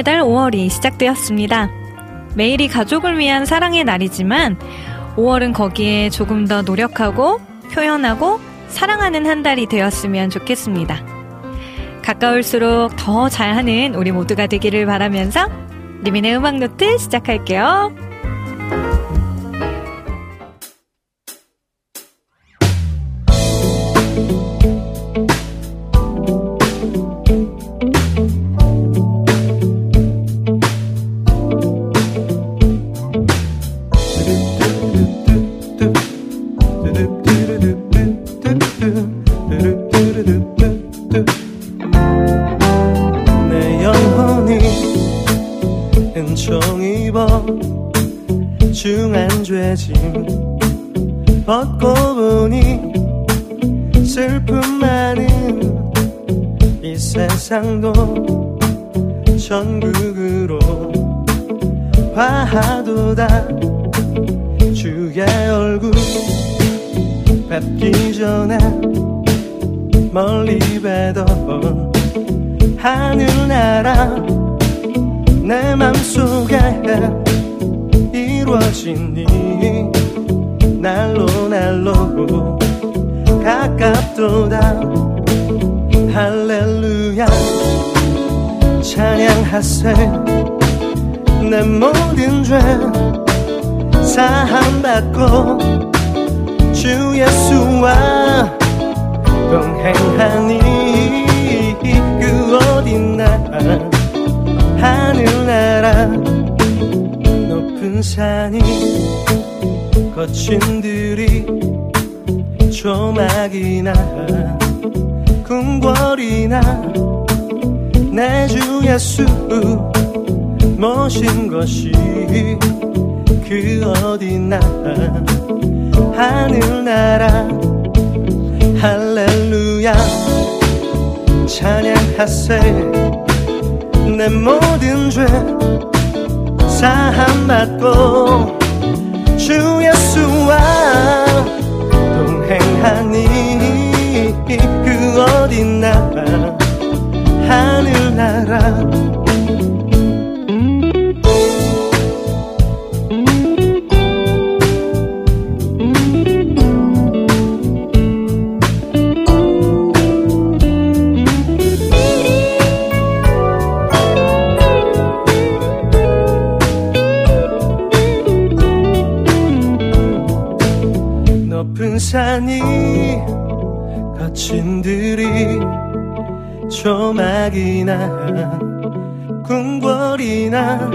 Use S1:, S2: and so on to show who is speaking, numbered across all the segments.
S1: 가정의 달 5월이 시작되었습니다. 매일이 가족을 위한 사랑의 날이지만 5월은 거기에 조금 더 노력하고 표현하고 사랑하는 한 달이 되었으면 좋겠습니다. 가까울수록 더 잘하는 우리 모두가 되기를 바라면서 리민의 음악 노트 시작할게요.
S2: 산이 거친 들이 조막이나 궁궐이나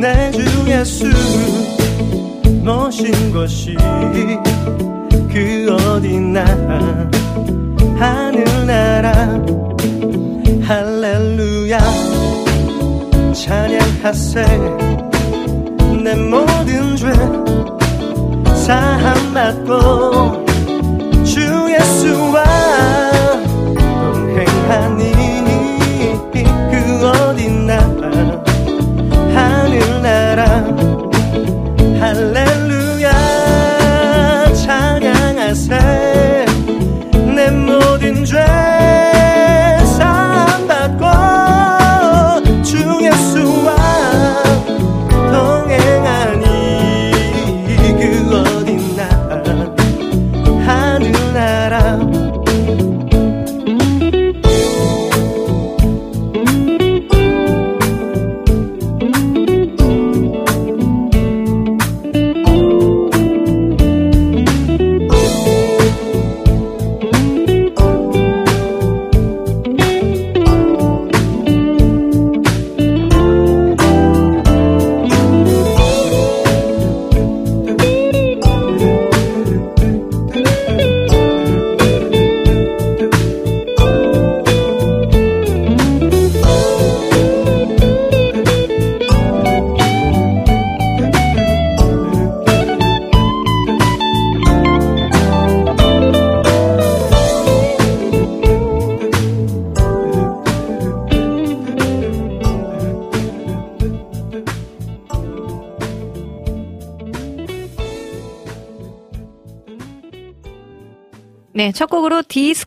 S2: 내주 예수 모신 곳이 그 어딨나 하늘나라. 할렐루야. 찬양하세. 내 모든 죄 사함 받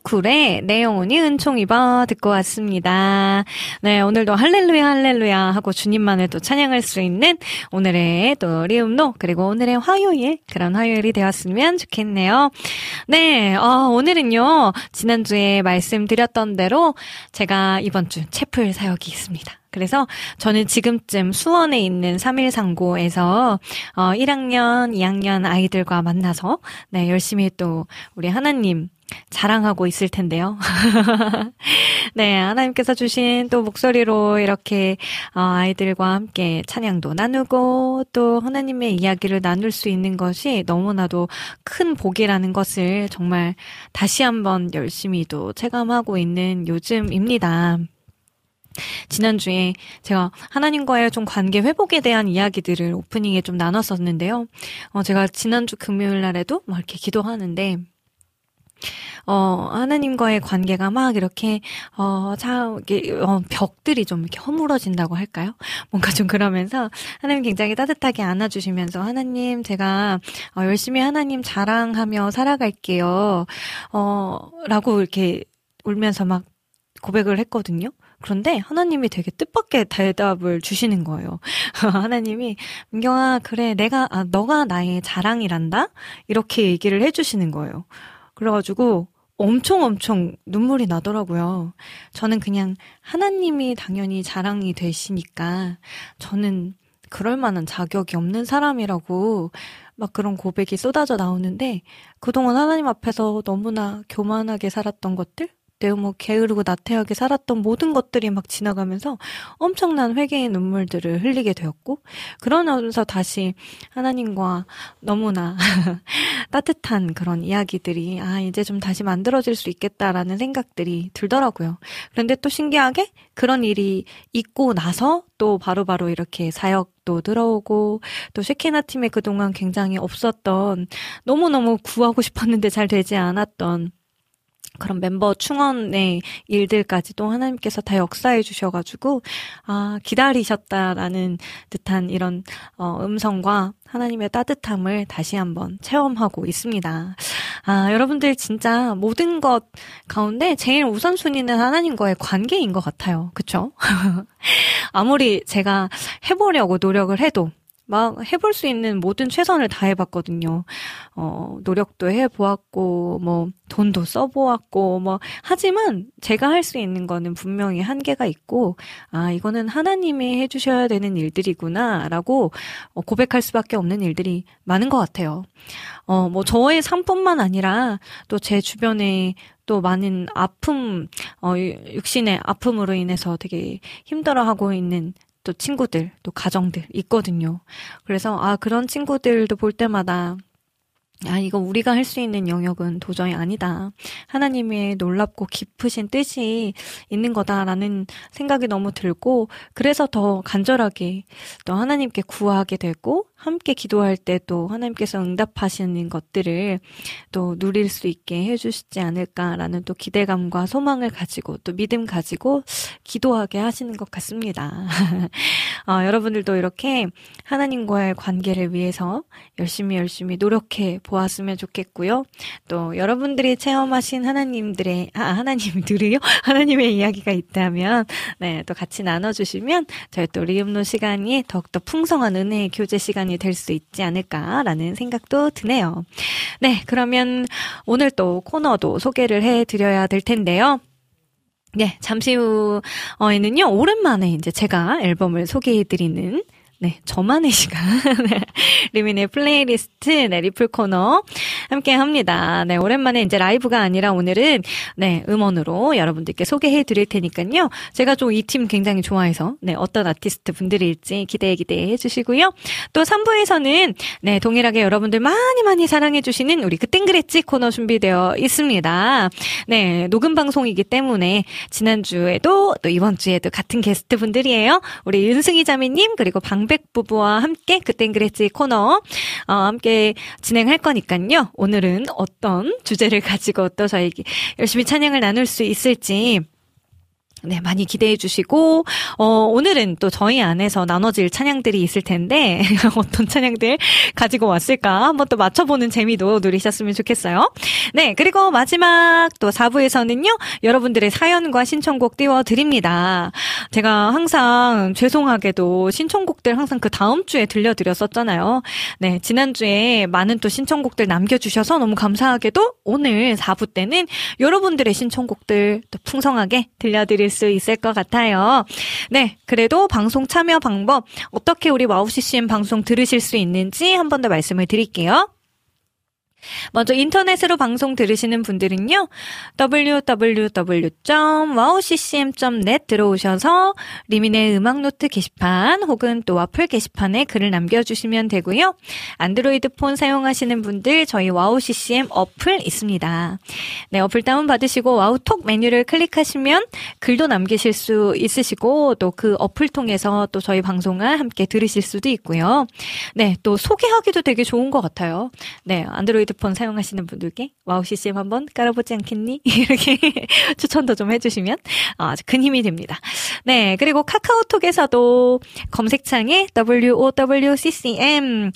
S3: 디스쿨의 내 영혼이 은총 입어 듣고 왔습니다. 네, 오늘도 할렐루야 할렐루야 하고 주님만을 또 찬양할 수 있는 오늘의 또 리움노 그리고 오늘의 화요일 그런 화요일이 되었으면 좋겠네요. 네, 어, 오늘은요 지난주에 말씀드렸던 대로 제가 이번 주 채플 사역이 있습니다. 그래서 저는 지금쯤 수원에 있는 3일상고에서 어 1학년, 2학년 아이들과 만나서 네, 열심히 또 우리 하나님 자랑하고 있을 텐데요. 네, 하나님께서 주신 또 목소리로 이렇게 어, 아이들과 함께 찬양도 나누고 또 하나님의 이야기를 나눌 수 있는 것이 너무나도 큰 복이라는 것을 정말 다시 한번 열심히 또 체감하고 있는 요즘입니다. 지난주에 제가 하나님과의 좀 관계 회복에 대한 이야기들을 오프닝에 좀 나눴었는데요. 어, 제가 지난주 금요일 날에도 막 이렇게 기도하는데, 어, 하나님과의 관계가 막 이렇게, 어, 자, 이게, 어, 벽들이 좀 이렇게 허물어진다고 할까요? 뭔가 좀 그러면서 하나님 굉장히 따뜻하게 안아주시면서 하나님, 제가, 어, 열심히 하나님 자랑하며 살아갈게요. 어, 라고 이렇게 울면서 막 고백을 했거든요. 그런데 하나님이 되게 뜻밖의 대답을 주시는 거예요. 하나님이 민경아 그래 내가 아, 너가 나의 자랑이란다 이렇게 얘기를 해주시는 거예요. 그래가지고 엄청 엄청 눈물이 나더라고요. 저는 그냥 하나님이 당연히 자랑이 되시니까 저는 그럴 만한 자격이 없는 사람이라고 막 그런 고백이 쏟아져 나오는데 그동안 하나님 앞에서 너무나 교만하게 살았던 것들 내가 뭐 게으르고 나태하게 살았던 모든 것들이 막 지나가면서 엄청난 회개의 눈물들을 흘리게 되었고 그러면서 다시 하나님과 너무나 따뜻한 그런 이야기들이 아 이제 좀 다시 만들어질 수 있겠다라는 생각들이 들더라고요. 그런데 또 신기하게 그런 일이 있고 나서 또 바로바로 바로 이렇게 사역도 들어오고 또 쉐키나 팀에 그동안 굉장히 없었던 너무너무 구하고 싶었는데 잘 되지 않았던 그런 멤버 충원의 일들까지도 하나님께서 다 역사해 주셔가지고 아 기다리셨다라는 듯한 이런 어, 음성과 하나님의 따뜻함을 다시 한번 체험하고 있습니다. 아 여러분들 진짜 모든 것 가운데 제일 우선순위는 하나님과의 관계인 것 같아요. 그쵸? 아무리 제가 해보려고 노력을 해도 막 해볼 수 있는 모든 최선을 다해봤거든요. 어, 노력도 해보았고, 뭐, 돈도 써보았고, 뭐, 하지만 제가 할 수 있는 거는 분명히 한계가 있고, 아, 이거는 하나님이 해주셔야 되는 일들이구나, 라고 어, 고백할 수밖에 없는 일들이 많은 것 같아요. 어, 뭐, 저의 삶뿐만 아니라 또 제 주변에 또 많은 아픔, 어, 육신의 아픔으로 인해서 되게 힘들어하고 있는 또 친구들, 또 가정들 있거든요. 그래서 아, 그런 친구들도 볼 때마다 아, 이거 우리가 할 수 있는 영역은 도저히 아니다. 하나님의 놀랍고 깊으신 뜻이 있는 거다라는 생각이 너무 들고, 그래서 더 간절하게 또 하나님께 구하게 되고, 함께 기도할 때 또 하나님께서 응답하시는 것들을 또 누릴 수 있게 해주시지 않을까라는 또 기대감과 소망을 가지고 또 믿음 가지고 기도하게 하시는 것 같습니다. 어, 여러분들도 이렇게 하나님과의 관계를 위해서 열심히 열심히 노력해 보았으면 좋겠고요. 또 여러분들이 체험하신 하나님들의 아, 하나님들이요 하나님의 이야기가 있다면 네, 또 같이 나눠주시면 저희 또 리움노 시간이 더욱더 풍성한 은혜의 교제 시간 시간이 될 수 있지 않을까라는 생각도 드네요. 네, 그러면 오늘 또 코너도 소개를 해 드려야 될 텐데요. 네, 잠시 후에는요, 오랜만에 이제 제가 앨범을 소개해 드리는 네, 저만의 시간. 네, 리민의 플레이리스트, 네, 리플 코너 함께 합니다. 네, 오랜만에 이제 라이브가 아니라 오늘은 네, 음원으로 여러분들께 소개해 드릴 테니까요. 제가 좀 이 팀 굉장히 좋아해서 네, 어떤 아티스트 분들일지 기대해 기대해 주시고요. 또 3부에서는 네, 동일하게 여러분들 많이 많이 사랑해 주시는 우리 그땐 그랬지 코너 준비되어 있습니다. 네, 녹음 방송이기 때문에 지난주에도 또 이번 주에도 같은 게스트 분들이에요. 우리 윤승희 자매님 그리고 방 강백 부부와 함께 그땐 그랬지 코너 어, 함께 진행할 거니까요. 오늘은 어떤 주제를 가지고 또 저희 열심히 찬양을 나눌 수 있을지 네, 많이 기대해 주시고, 어, 오늘은 또 저희 안에서 나눠질 찬양들이 있을 텐데, 어떤 찬양들 가지고 왔을까 한번 또 맞춰보는 재미도 누리셨으면 좋겠어요. 네, 그리고 마지막 또 4부에서는요, 여러분들의 사연과 신청곡 띄워드립니다. 제가 항상 죄송하게도 신청곡들 항상 그 다음 주에 들려드렸었잖아요. 네, 지난주에 많은 또 신청곡들 남겨주셔서 너무 감사하게도 오늘 4부 때는 여러분들의 신청곡들 또 풍성하게 들려드릴 수 있을 것 같아요. 네, 그래도 방송 참여 방법, 어떻게 우리 와우 CCM 방송 들으실 수 있는지 한 번 더 말씀을 드릴게요. 먼저 인터넷으로 방송 들으시는 분들은요. www.wowccm.net 들어오셔서 리민의 음악노트 게시판 혹은 또 와플 게시판에 글을 남겨주시면 되고요. 안드로이드 폰 사용하시는 분들 저희 와우CCM 어플 있습니다. 네, 어플 다운받으시고 와우톡 메뉴를 클릭하시면 글도 남기실 수 있으시고 또 그 어플 통해서 또 저희 방송을 함께 들으실 수도 있고요. 네, 또 소개하기도 되게 좋은 것 같아요. 네, 안드로이드 핸드폰 사용하시는 분들께 와우 CCM 한번 깔아보지 않겠니? 이렇게 추천도 좀 해주시면 아주 큰 힘이 됩니다. 네, 그리고 카카오톡에서도 검색창에 WOWCCM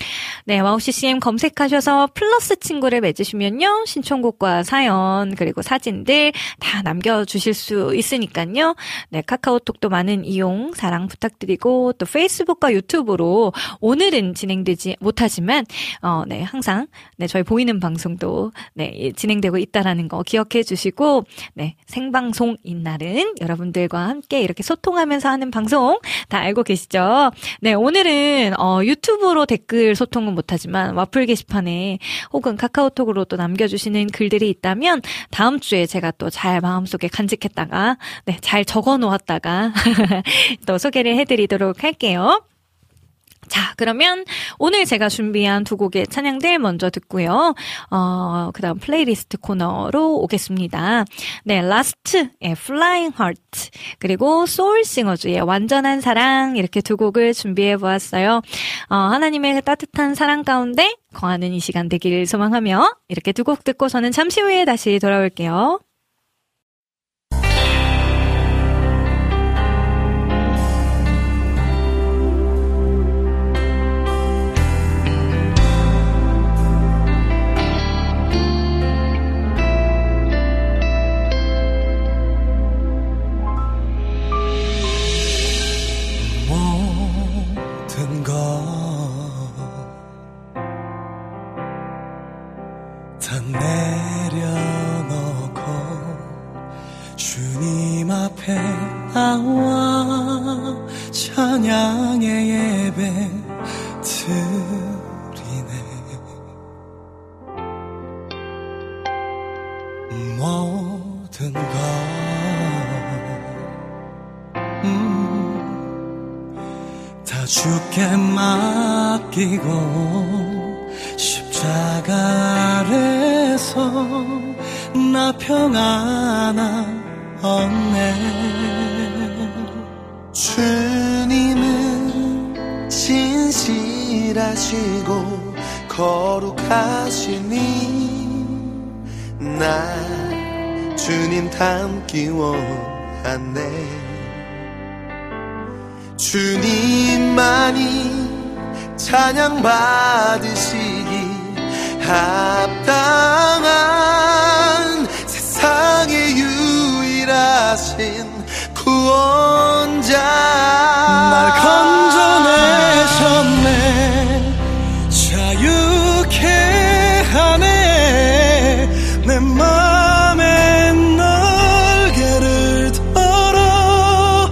S3: 네, 와우 CCM 검색하셔서 플러스 친구를 맺으시면요 신청곡과 사연 그리고 사진들 다 남겨주실 수 있으니까요. 네, 카카오톡도 많은 이용 사랑 부탁드리고 또 페이스북과 유튜브로 오늘은 진행되지 못하지만 어, 네, 항상 네, 저희 보이는 보이는 방송도 네, 진행되고 있다라는 거 기억해 주시고 네, 생방송인 날은 여러분들과 함께 이렇게 소통하면서 하는 방송 다 알고 계시죠? 네, 오늘은 어, 유튜브로 댓글 소통은 못하지만 와플 게시판에 혹은 카카오톡으로 또 남겨주시는 글들이 있다면 다음 주에 제가 또 잘 마음속에 간직했다가 네, 잘 적어 놓았다가 또 소개를 해드리도록 할게요. 자, 그러면 오늘 제가 준비한 두 곡의 찬양들 먼저 듣고요. 어, 그 다음 플레이리스트 코너로 오겠습니다. 네, 라스트의 Flying Heart, 그리고 소울싱어즈의 완전한 사랑, 이렇게 두 곡을 준비해 보았어요. 어, 하나님의 따뜻한 사랑 가운데 거하는 이 시간 되기를 소망하며 이렇게 두 곡 듣고 저는 잠시 후에 다시 돌아올게요.
S4: 앞에 나와 찬양의 예배 드리네. 모든 것 음, 다 주께 맡기고 십자가 아래서 나 평안한 없네. 주님은 진실하시고 거룩하시니 나 주님 닮기 원하네. 주님만이 찬양 받으시기 합당한 하신 구원자. 날 건져내셨네. 자유케 하네. 내 맘에 날개를 털어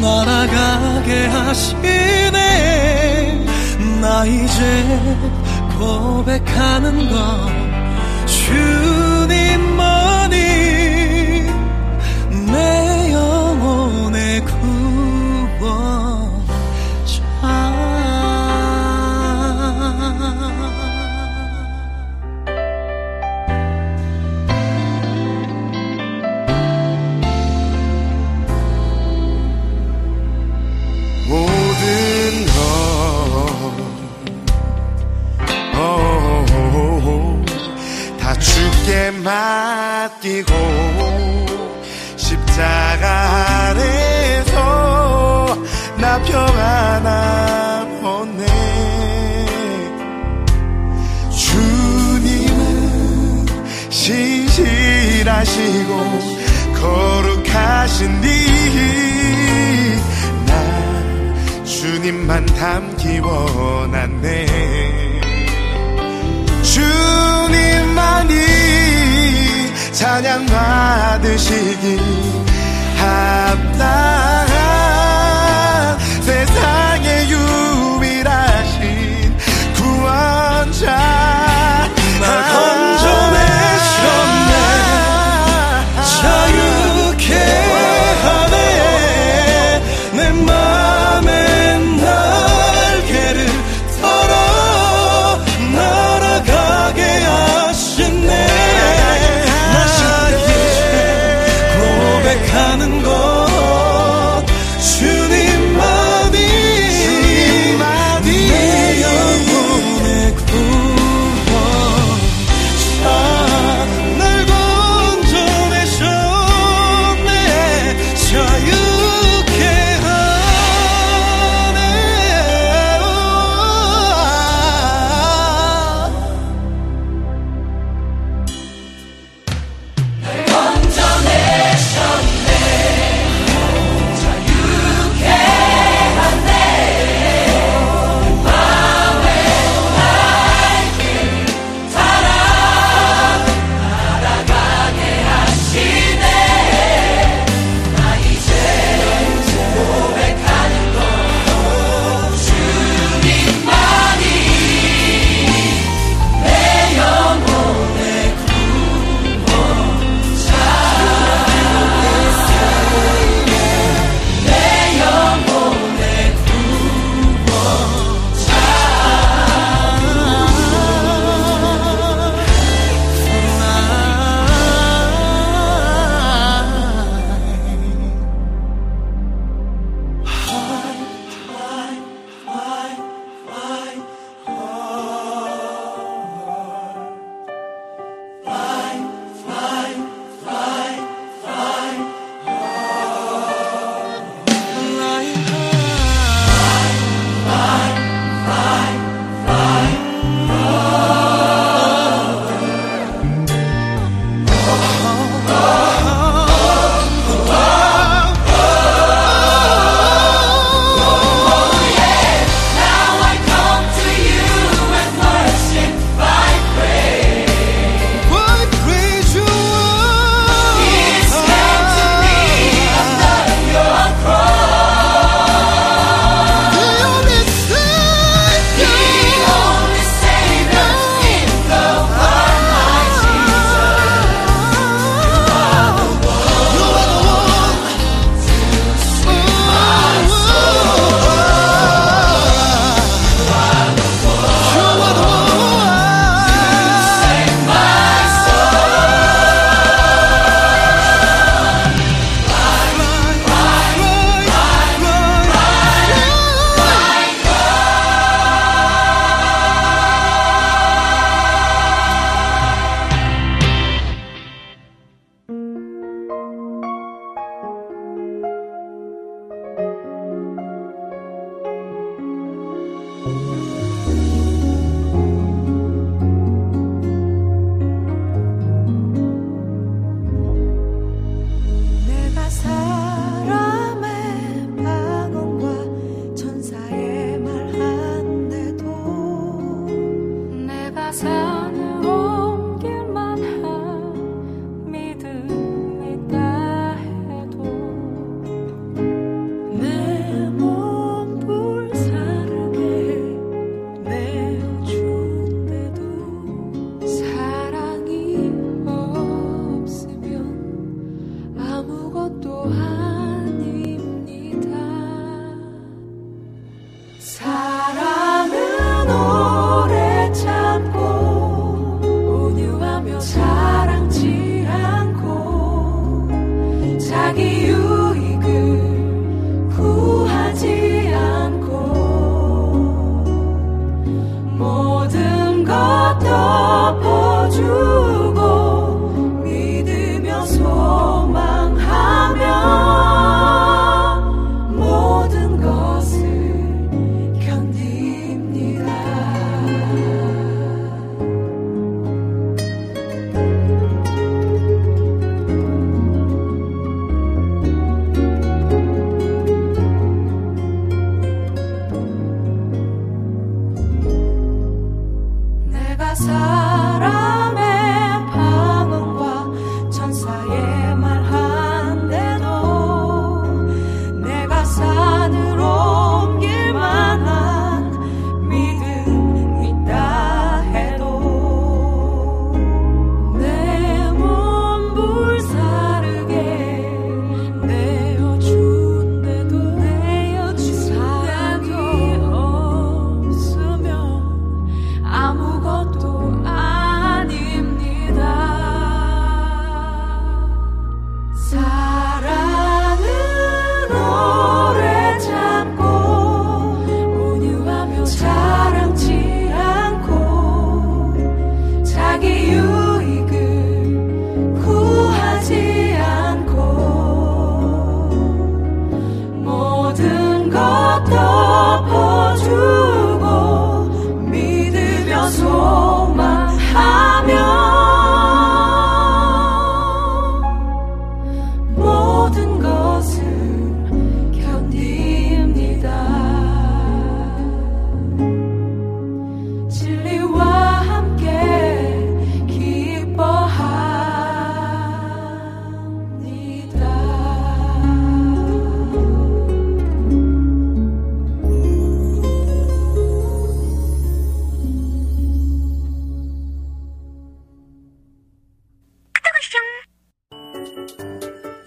S4: 날아가게 하시네. 나 이제 고백하는 것 주님 맡기고 십자가 안에서 나
S5: 평안함 보내. 주님은 신실하시고 거룩하신 이나 주님만 닮기 원하네. 주님만이 찬양 받으시기 합당한 세상에 유일하신 구원자.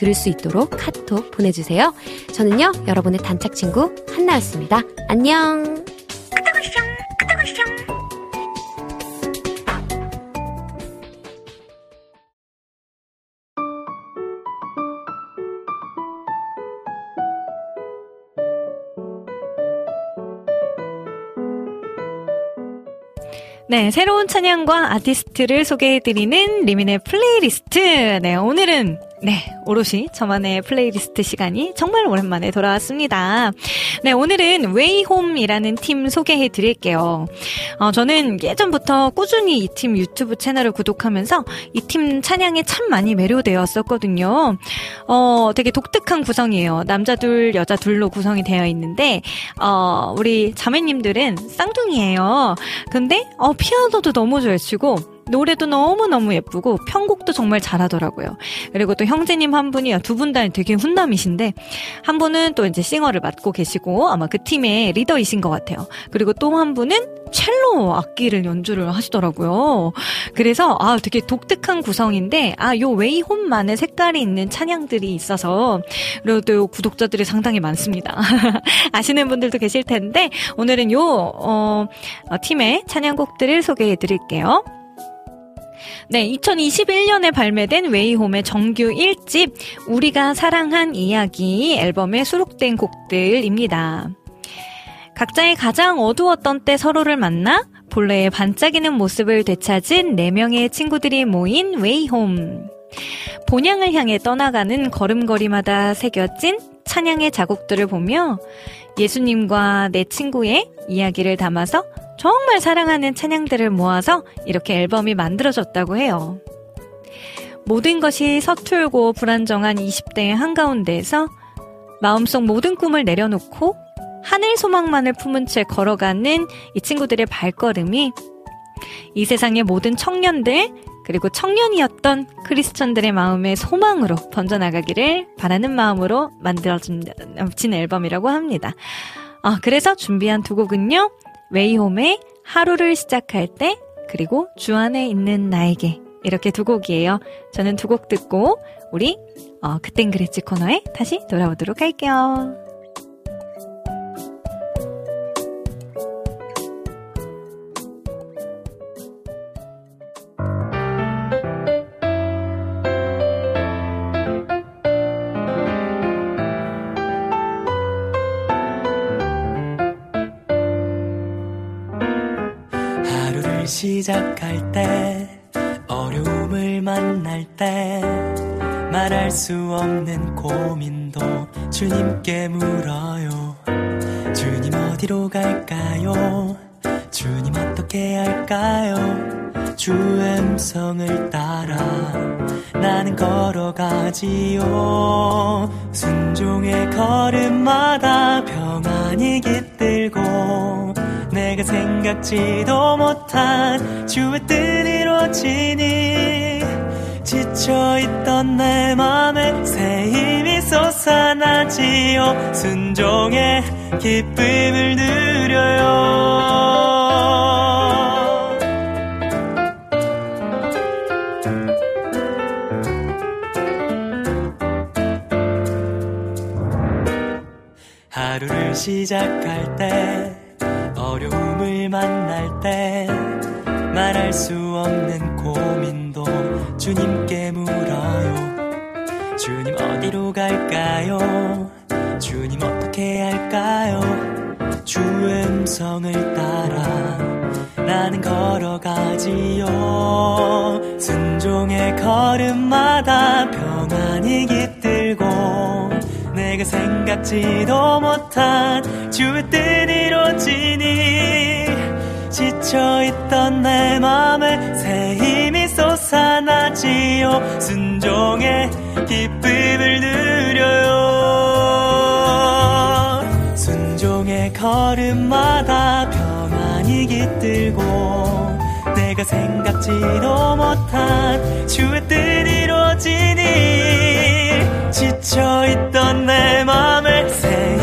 S6: 들을 수 있도록 카톡 보내주세요. 저는요 여러분의 단짝 친구 한나였습니다. 안녕.
S3: 네, 새로운 찬양과 아티스트를 소개해드리는 리민의 플레이리스트. 네, 오늘은 네, 오롯이 저만의 플레이리스트 시간이 정말 오랜만에 돌아왔습니다. 네, 오늘은 웨이홈이라는 팀 소개해 드릴게요. 어, 저는 예전부터 꾸준히 이 팀 유튜브 채널을 구독하면서 이 팀 찬양에 참 많이 매료되었었거든요. 어, 되게 독특한 구성이에요. 남자 둘, 여자 둘로 구성이 되어 있는데, 어, 우리 자매님들은 쌍둥이에요. 근데, 어, 피아노도 너무 잘 치고, 노래도 너무너무 예쁘고 편곡도 정말 잘하더라고요. 그리고 또 형제님 한 분이 두 분 다 되게 훈남이신데 한 분은 또 이제 싱어를 맡고 계시고 아마 그 팀의 리더이신 것 같아요. 그리고 또 한 분은 첼로 악기를 연주를 하시더라고요. 그래서 아 되게 독특한 구성인데 아요 웨이홈만의 색깔이 있는 찬양들이 있어서 그리고 또 구독자들이 상당히 많습니다. 아시는 분들도 계실 텐데 오늘은 요 어, 어, 팀의 찬양곡들을 소개해 드릴게요. 네, 2021년에 발매된 웨이홈의 정규 1집 우리가 사랑한 이야기 앨범에 수록된 곡들입니다. 각자의 가장 어두웠던 때 서로를 만나 본래의 반짝이는 모습을 되찾은 4명의 친구들이 모인 웨이홈. 본향을 향해 떠나가는 걸음걸이마다 새겨진 찬양의 자국들을 보며 예수님과 내 친구의 이야기를 담아서 정말 사랑하는 찬양들을 모아서 이렇게 앨범이 만들어졌다고 해요. 모든 것이 서툴고 불안정한 20대의 한가운데에서 마음속 모든 꿈을 내려놓고 하늘 소망만을 품은 채 걸어가는 이 친구들의 발걸음이 이 세상의 모든 청년들 그리고 청년이었던 크리스천들의 마음의 소망으로 번져나가기를 바라는 마음으로 만들어진 앨범이라고 합니다. 아, 그래서 준비한 두 곡은요. 웨이홈의 하루를 시작할 때 그리고 주 안에 있는 나에게 이렇게 두 곡이에요. 저는 두 곡 듣고 우리 어, 그땐 그랬지 코너에 다시 돌아오도록 할게요.
S7: 하루를 시작할 때 어려움을 만날 때 말할 수 없는 고민도 주님께 물어요. 주님 어디로 갈까요? 주님 어떻게 할까요? 주 음성을 따라 나는 걸어가지요. 순종의 걸음마다 평안이 깃들고 생각지도 못한 주의 뜻 이루어지니 지쳐있던 내 맘에 새 힘이 솟아나지요. 순종의 기쁨을 누려요. 시작할 때 어려움을 만날 때 말할 수 없는 고민도 주님께 물어요. 주님 어디로 갈까요? 주님 어떻게 할까요? 주 음성을 따라 나는 걸어가지요. 순종의 걸음마다 평안이 깃들고 내가 생각지도 못한 주의 뜻 이루어지니 지쳐있던 내 맘에 새 힘이 솟아나지요. 순종의 기쁨을 누려요. 순종의 걸음마다 평안이 깃들고 내가 생각지도 못한 주의 뜻 이루어지니 지쳐있던 내 맘에 새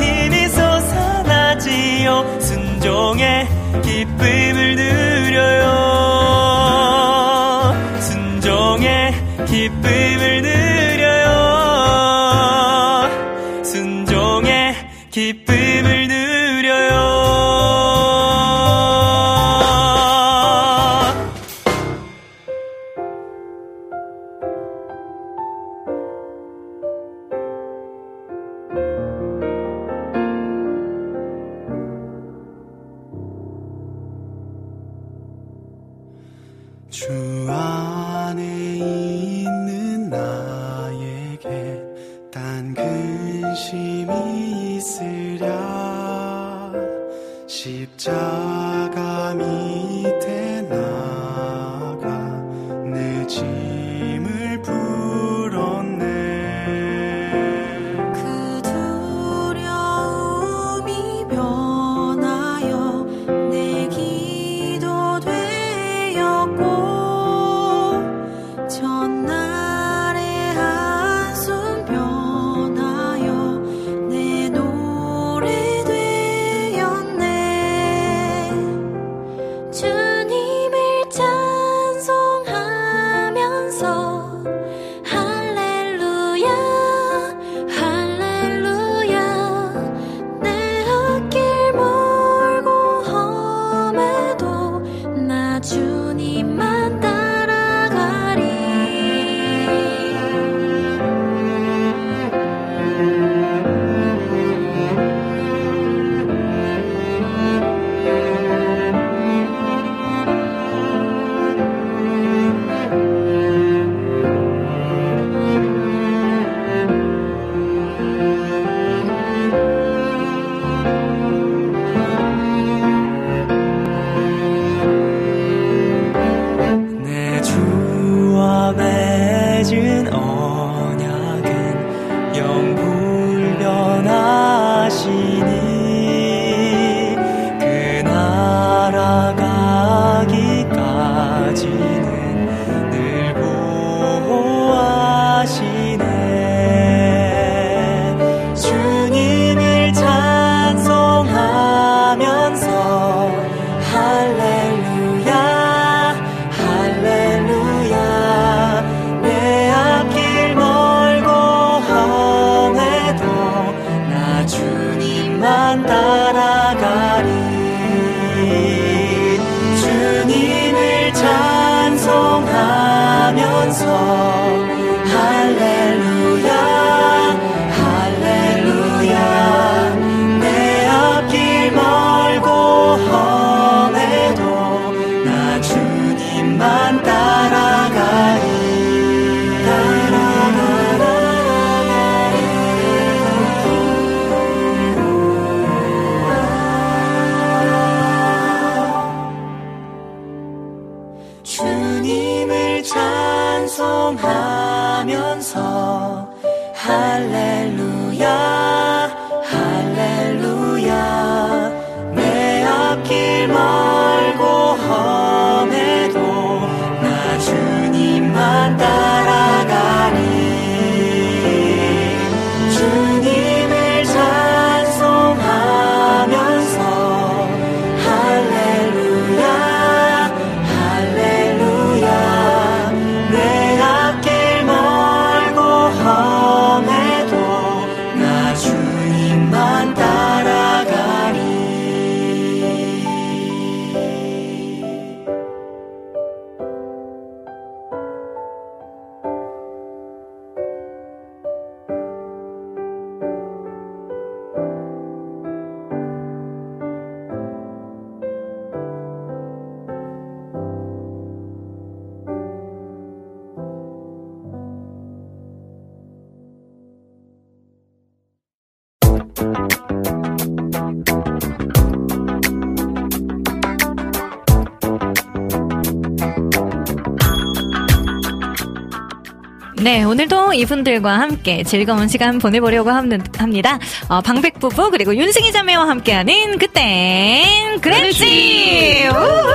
S3: 이분들과 함께 즐거운 시간 보내보려고 함- 합니다. 어, 방백 부부 그리고 윤승희 자매와 함께하는 그땐 그랬지. 우후!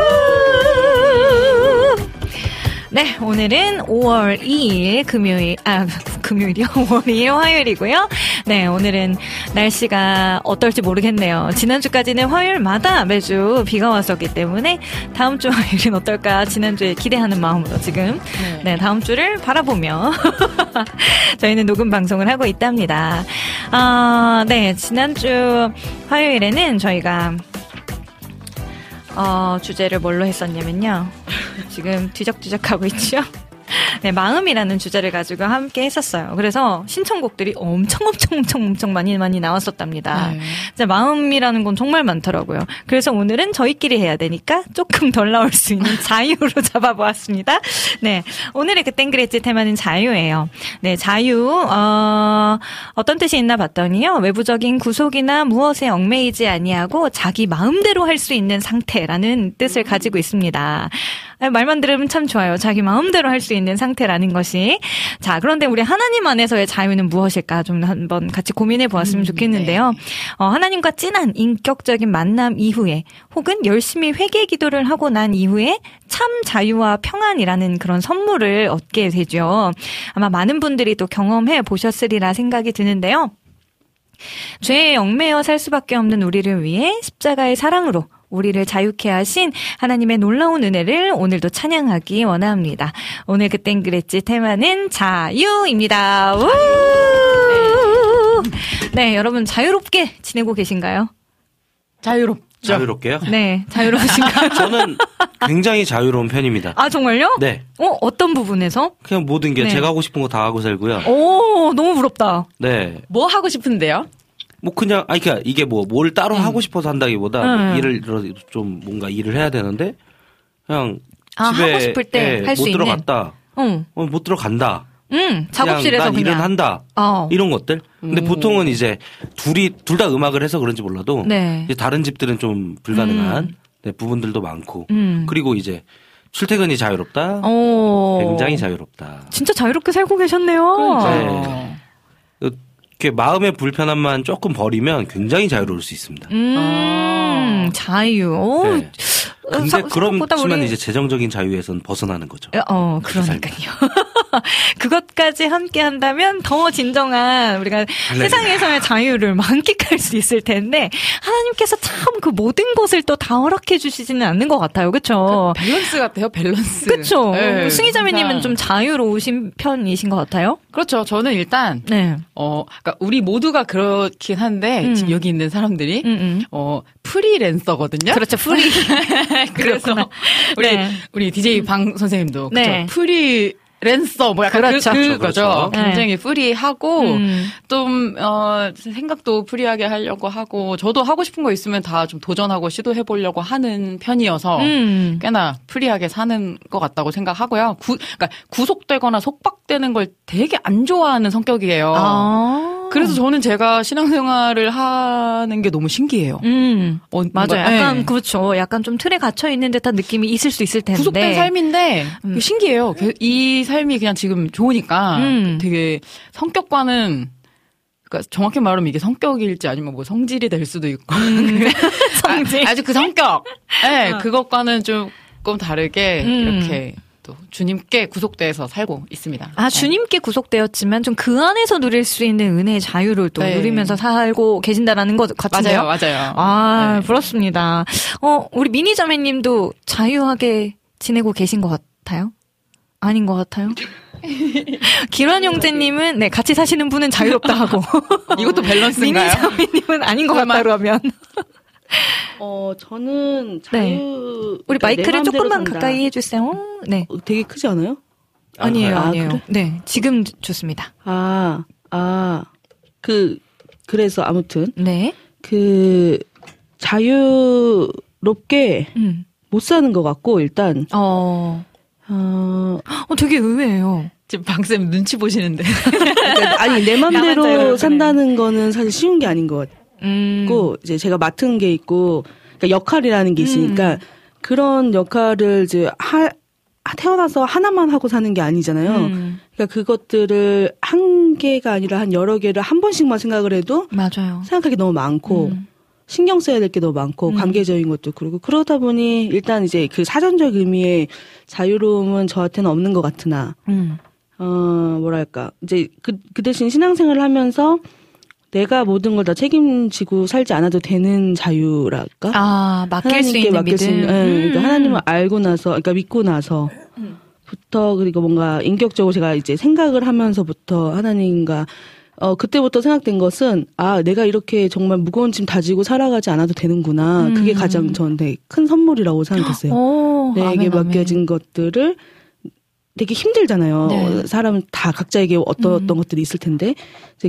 S3: 네, 오늘은 5월 2일 금요일, 아, 금요일이요? 5월 2일 화요일이고요. 네, 오늘은 날씨가 어떨지 모르겠네요. 지난주까지는 화요일마다 매주 비가 왔었기 때문에 다음 주 화요일은 어떨까 지난주에 기대하는 마음으로 지금 네, 다음 주를 바라보며 저희는 녹음 방송을 하고 있답니다. 아, 네, 지난주 화요일에는 저희가 어, 주제를 뭘로 했었냐면요. 지금 뒤적뒤적 하고 있죠? 네, 마음이라는 주제를 가지고 함께 했었어요. 그래서 신청곡들이 엄청 엄청 엄청 엄청 많이 많이 나왔었답니다.
S8: 네.
S3: 진짜 마음이라는 건 정말 많더라고요. 그래서 오늘은 저희끼리 해야 되니까 조금 덜 나올 수 있는 자유로 잡아보았습니다. 네, 오늘의 그땐 그랬지 테마는 자유예요. 네, 자유 어, 어떤 뜻이 있나 봤더니요. 외부적인 구속이나 무엇에 얽매이지 아니하고 자기 마음대로 할 수 있는 상태라는 뜻을 가지고 있습니다. 아, 말만 들으면 참 좋아요. 자기 마음대로 할 수 있는 상태라는 것이. 자, 그런데 우리 하나님 안에서의 자유는 무엇일까 좀 한번 같이 고민해 보았으면 좋겠는데요. 어, 하나님과 진한 인격적인 만남 이후에 혹은 열심히 회개 기도를 하고 난 이후에 참 자유와 평안이라는 그런 선물을 얻게 되죠. 아마 많은 분들이 또 경험해 보셨으리라 생각이 드는데요. 죄에 얽매여 살 수밖에 없는 우리를 위해 십자가의 사랑으로 우리를 자유케 하신 하나님의 놀라운 은혜를 오늘도 찬양하기 원합니다. 오늘 그땐 그랬지 테마는 자유입니다. 우! 네, 여러분 자유롭게 지내고 계신가요?
S8: 자유롭죠.
S9: 자유롭게요?
S3: 네, 자유로우신가요?
S9: 저는 굉장히 자유로운 편입니다.
S3: 아, 정말요?
S9: 네.
S3: 어, 어떤 부분에서?
S9: 그냥 모든 게
S3: 네.
S9: 제가 하고 싶은 거 다 하고 살고요.
S3: 오, 너무 부럽다.
S9: 네.
S8: 뭐 하고 싶은데요?
S9: 뭐 그냥 아니 그냥 이게 뭐 뭘 따로 하고 싶어서 한다기보다
S3: 음.
S9: 일을 들어 좀 뭔가 일을 해야 되는데 그냥
S3: 아,
S9: 집에
S3: 하고 싶을 때
S9: 예,
S3: 할수
S9: 못
S3: 있는.
S9: 들어갔다.
S3: 응,
S9: 어, 못 들어간다.
S3: 응, 작업실에서
S9: 그냥 일은 한다.
S3: 어.
S9: 이런 것들. 근데 보통은 이제 둘이 둘 다 음악을 해서 그런지 몰라도
S3: 네.
S9: 이제 다른 집들은 좀 불가능한 네, 부분들도 많고
S3: 음.
S9: 그리고 이제 출퇴근이 자유롭다.
S3: 오.
S9: 굉장히 자유롭다.
S3: 진짜 자유롭게 살고 계셨네요.
S9: 네. 이렇게 마음의 불편함만 조금 버리면 굉장히 자유로울 수 있습니다.
S3: 음, 자유. 오,
S9: 네. 근데 그렇지만
S3: 우리-
S9: 이제 재정적인 자유에선 벗어나는 거죠.
S3: 어,
S9: 그렇게
S3: 그러니까요. 그것까지 함께 한다면 더 진정한 우리가 세상에서의 자유를 만끽할 수 있을 텐데 하나님께서 참 그 모든 것을 또 다 허락해 주시지는 않는 것 같아요. 그렇죠?
S8: 밸런스 같아요, 밸런스.
S3: 그렇죠.
S8: 네,
S3: 승희 자매님은
S8: 항상.
S3: 좀 자유로우신 편이신 것 같아요.
S8: 그렇죠. 저는 일단
S3: 네.
S8: 어, 그러니까 우리 모두가 그렇긴 한데
S3: 음.
S8: 지금 여기 있는 사람들이
S3: 음, 음.
S8: 어 프리랜서거든요.
S3: 그렇죠. 프리.
S8: 그래서
S3: 그렇구나.
S8: 우리
S3: 네.
S8: 우리 DJ 방 선생님도 그렇죠.
S3: 네.
S8: 프리랜서 뭐 약간
S3: 그렇죠.
S8: 그,
S9: 그렇죠,
S8: 그거죠.
S9: 그렇죠.
S8: 굉장히 프리하고
S3: 음.
S8: 좀 어, 생각도 프리하게 하려고 하고 저도 하고 싶은 거 있으면 다 좀 도전하고 시도해 보려고 하는 편이어서
S3: 음.
S8: 꽤나 프리하게 사는 것 같다고 생각하고요. 구, 그러니까 구속되거나 속박되는 걸 되게 안 좋아하는 성격이에요.
S3: 아.
S8: 그래서 저는 제가 신앙생활을 하는 게 너무 신기해요.
S3: 음.
S8: 어,
S3: 맞아요.
S8: 뭔가,
S3: 약간
S8: 예.
S3: 그렇죠. 약간 좀 틀에 갇혀 있는 듯한 느낌이 있을 수 있을 텐데.
S8: 구속된 삶인데
S3: 음.
S8: 신기해요. 그- 이 삶이 그냥 지금 좋으니까
S3: 음.
S8: 되게 성격과는 그러니까 정확히 말하면 이게 성격일지 아니면 뭐 성질이 될 수도 있고
S3: 음. 성질.
S8: 아, 아주 그 성격, 네, 그것과는 조금 다르게
S3: 음.
S8: 이렇게 또 주님께 구속돼서 살고 있습니다.
S3: 아,
S8: 네.
S3: 주님께 구속되었지만 좀 그 안에서 누릴 수 있는 은혜의 자유를 또
S8: 네.
S3: 누리면서 살고 계신다라는 것 같은데요.
S8: 맞아요, 맞아요.
S3: 아,
S8: 네.
S3: 부럽습니다. 어, 우리 미니 자매님도 자유하게 지내고 계신 것 같아요? 아닌 것 같아요? 기란 형제님은 네 같이 사시는 분은 자유롭다 하고
S8: 이것도 밸런스인가요?
S3: 미니 자매님은 아닌 것? 같다 그러면
S10: 어, 저는
S3: 네.
S10: 자유.
S3: 우리
S10: 그러니까 내
S3: 마이크를 조금만
S10: 산다.
S3: 가까이 해주세요. 네
S10: 어, 되게 크지 않아요?
S3: 아니에요
S10: 아,
S3: 아니에요.
S10: 그래?
S3: 네 지금 좋습니다.
S10: 아, 아. 그, 그래서 아무튼,
S3: 네.
S10: 그, 자유롭게
S3: 음.
S10: 못 사는 것 같고, 일단,
S3: 어.
S10: 어,
S3: 어 되게 의외예요.
S8: 지금 방쌤 눈치 보시는데.
S10: 그러니까 아니, 내. 맘대로 산다는 거는 사실 쉬운 게 아닌 것
S3: 음.
S10: 같고, 이제 제가 맡은 게 있고, 그러니까 역할이라는 게 있으니까, 그런 역할을 이제 하, 태어나서 하나만 하고 사는 게 아니잖아요.
S3: 음.
S10: 그러니까 그것들을 한 개가 아니라 한 여러 개를 한 번씩만 생각을 해도
S3: 맞아요.
S10: 생각하기 너무 많고
S3: 음.
S10: 신경 써야 될 게 너무 많고
S3: 음.
S10: 관계적인 것도 그렇고 그러다 보니 일단 이제 그 사전적 의미의 자유로움은 저한테는 없는 것 같으나
S3: 음.
S10: 어 뭐랄까 이제 그, 그 대신 신앙생활을 하면서 내가 모든 걸 다 책임지고 살지 않아도 되는 자유랄까
S3: 아 맡길 수
S10: 하나님께
S3: 있는
S10: 맡길 수
S3: 믿음.
S10: 있는, 예, 그러니까
S3: 음.
S10: 하나님을 알고 나서, 그러니까 믿고 나서, 부터, 그리고 뭔가 인격적으로 제가 이제 생각을 하면서부터 하나님과, 어, 그때부터 생각된 것은, 아, 내가 이렇게 정말 무거운 짐 다지고 살아가지 않아도 되는구나.
S3: 음.
S10: 그게 가장 저한테 큰 선물이라고 생각했어요.
S3: 오,
S10: 내게
S3: 아멘, 아멘.
S10: 맡겨진 것들을 되게 힘들잖아요.
S3: 네.
S10: 사람은 다 각자에게 어떤
S3: 음.
S10: 어떤 것들이 있을 텐데,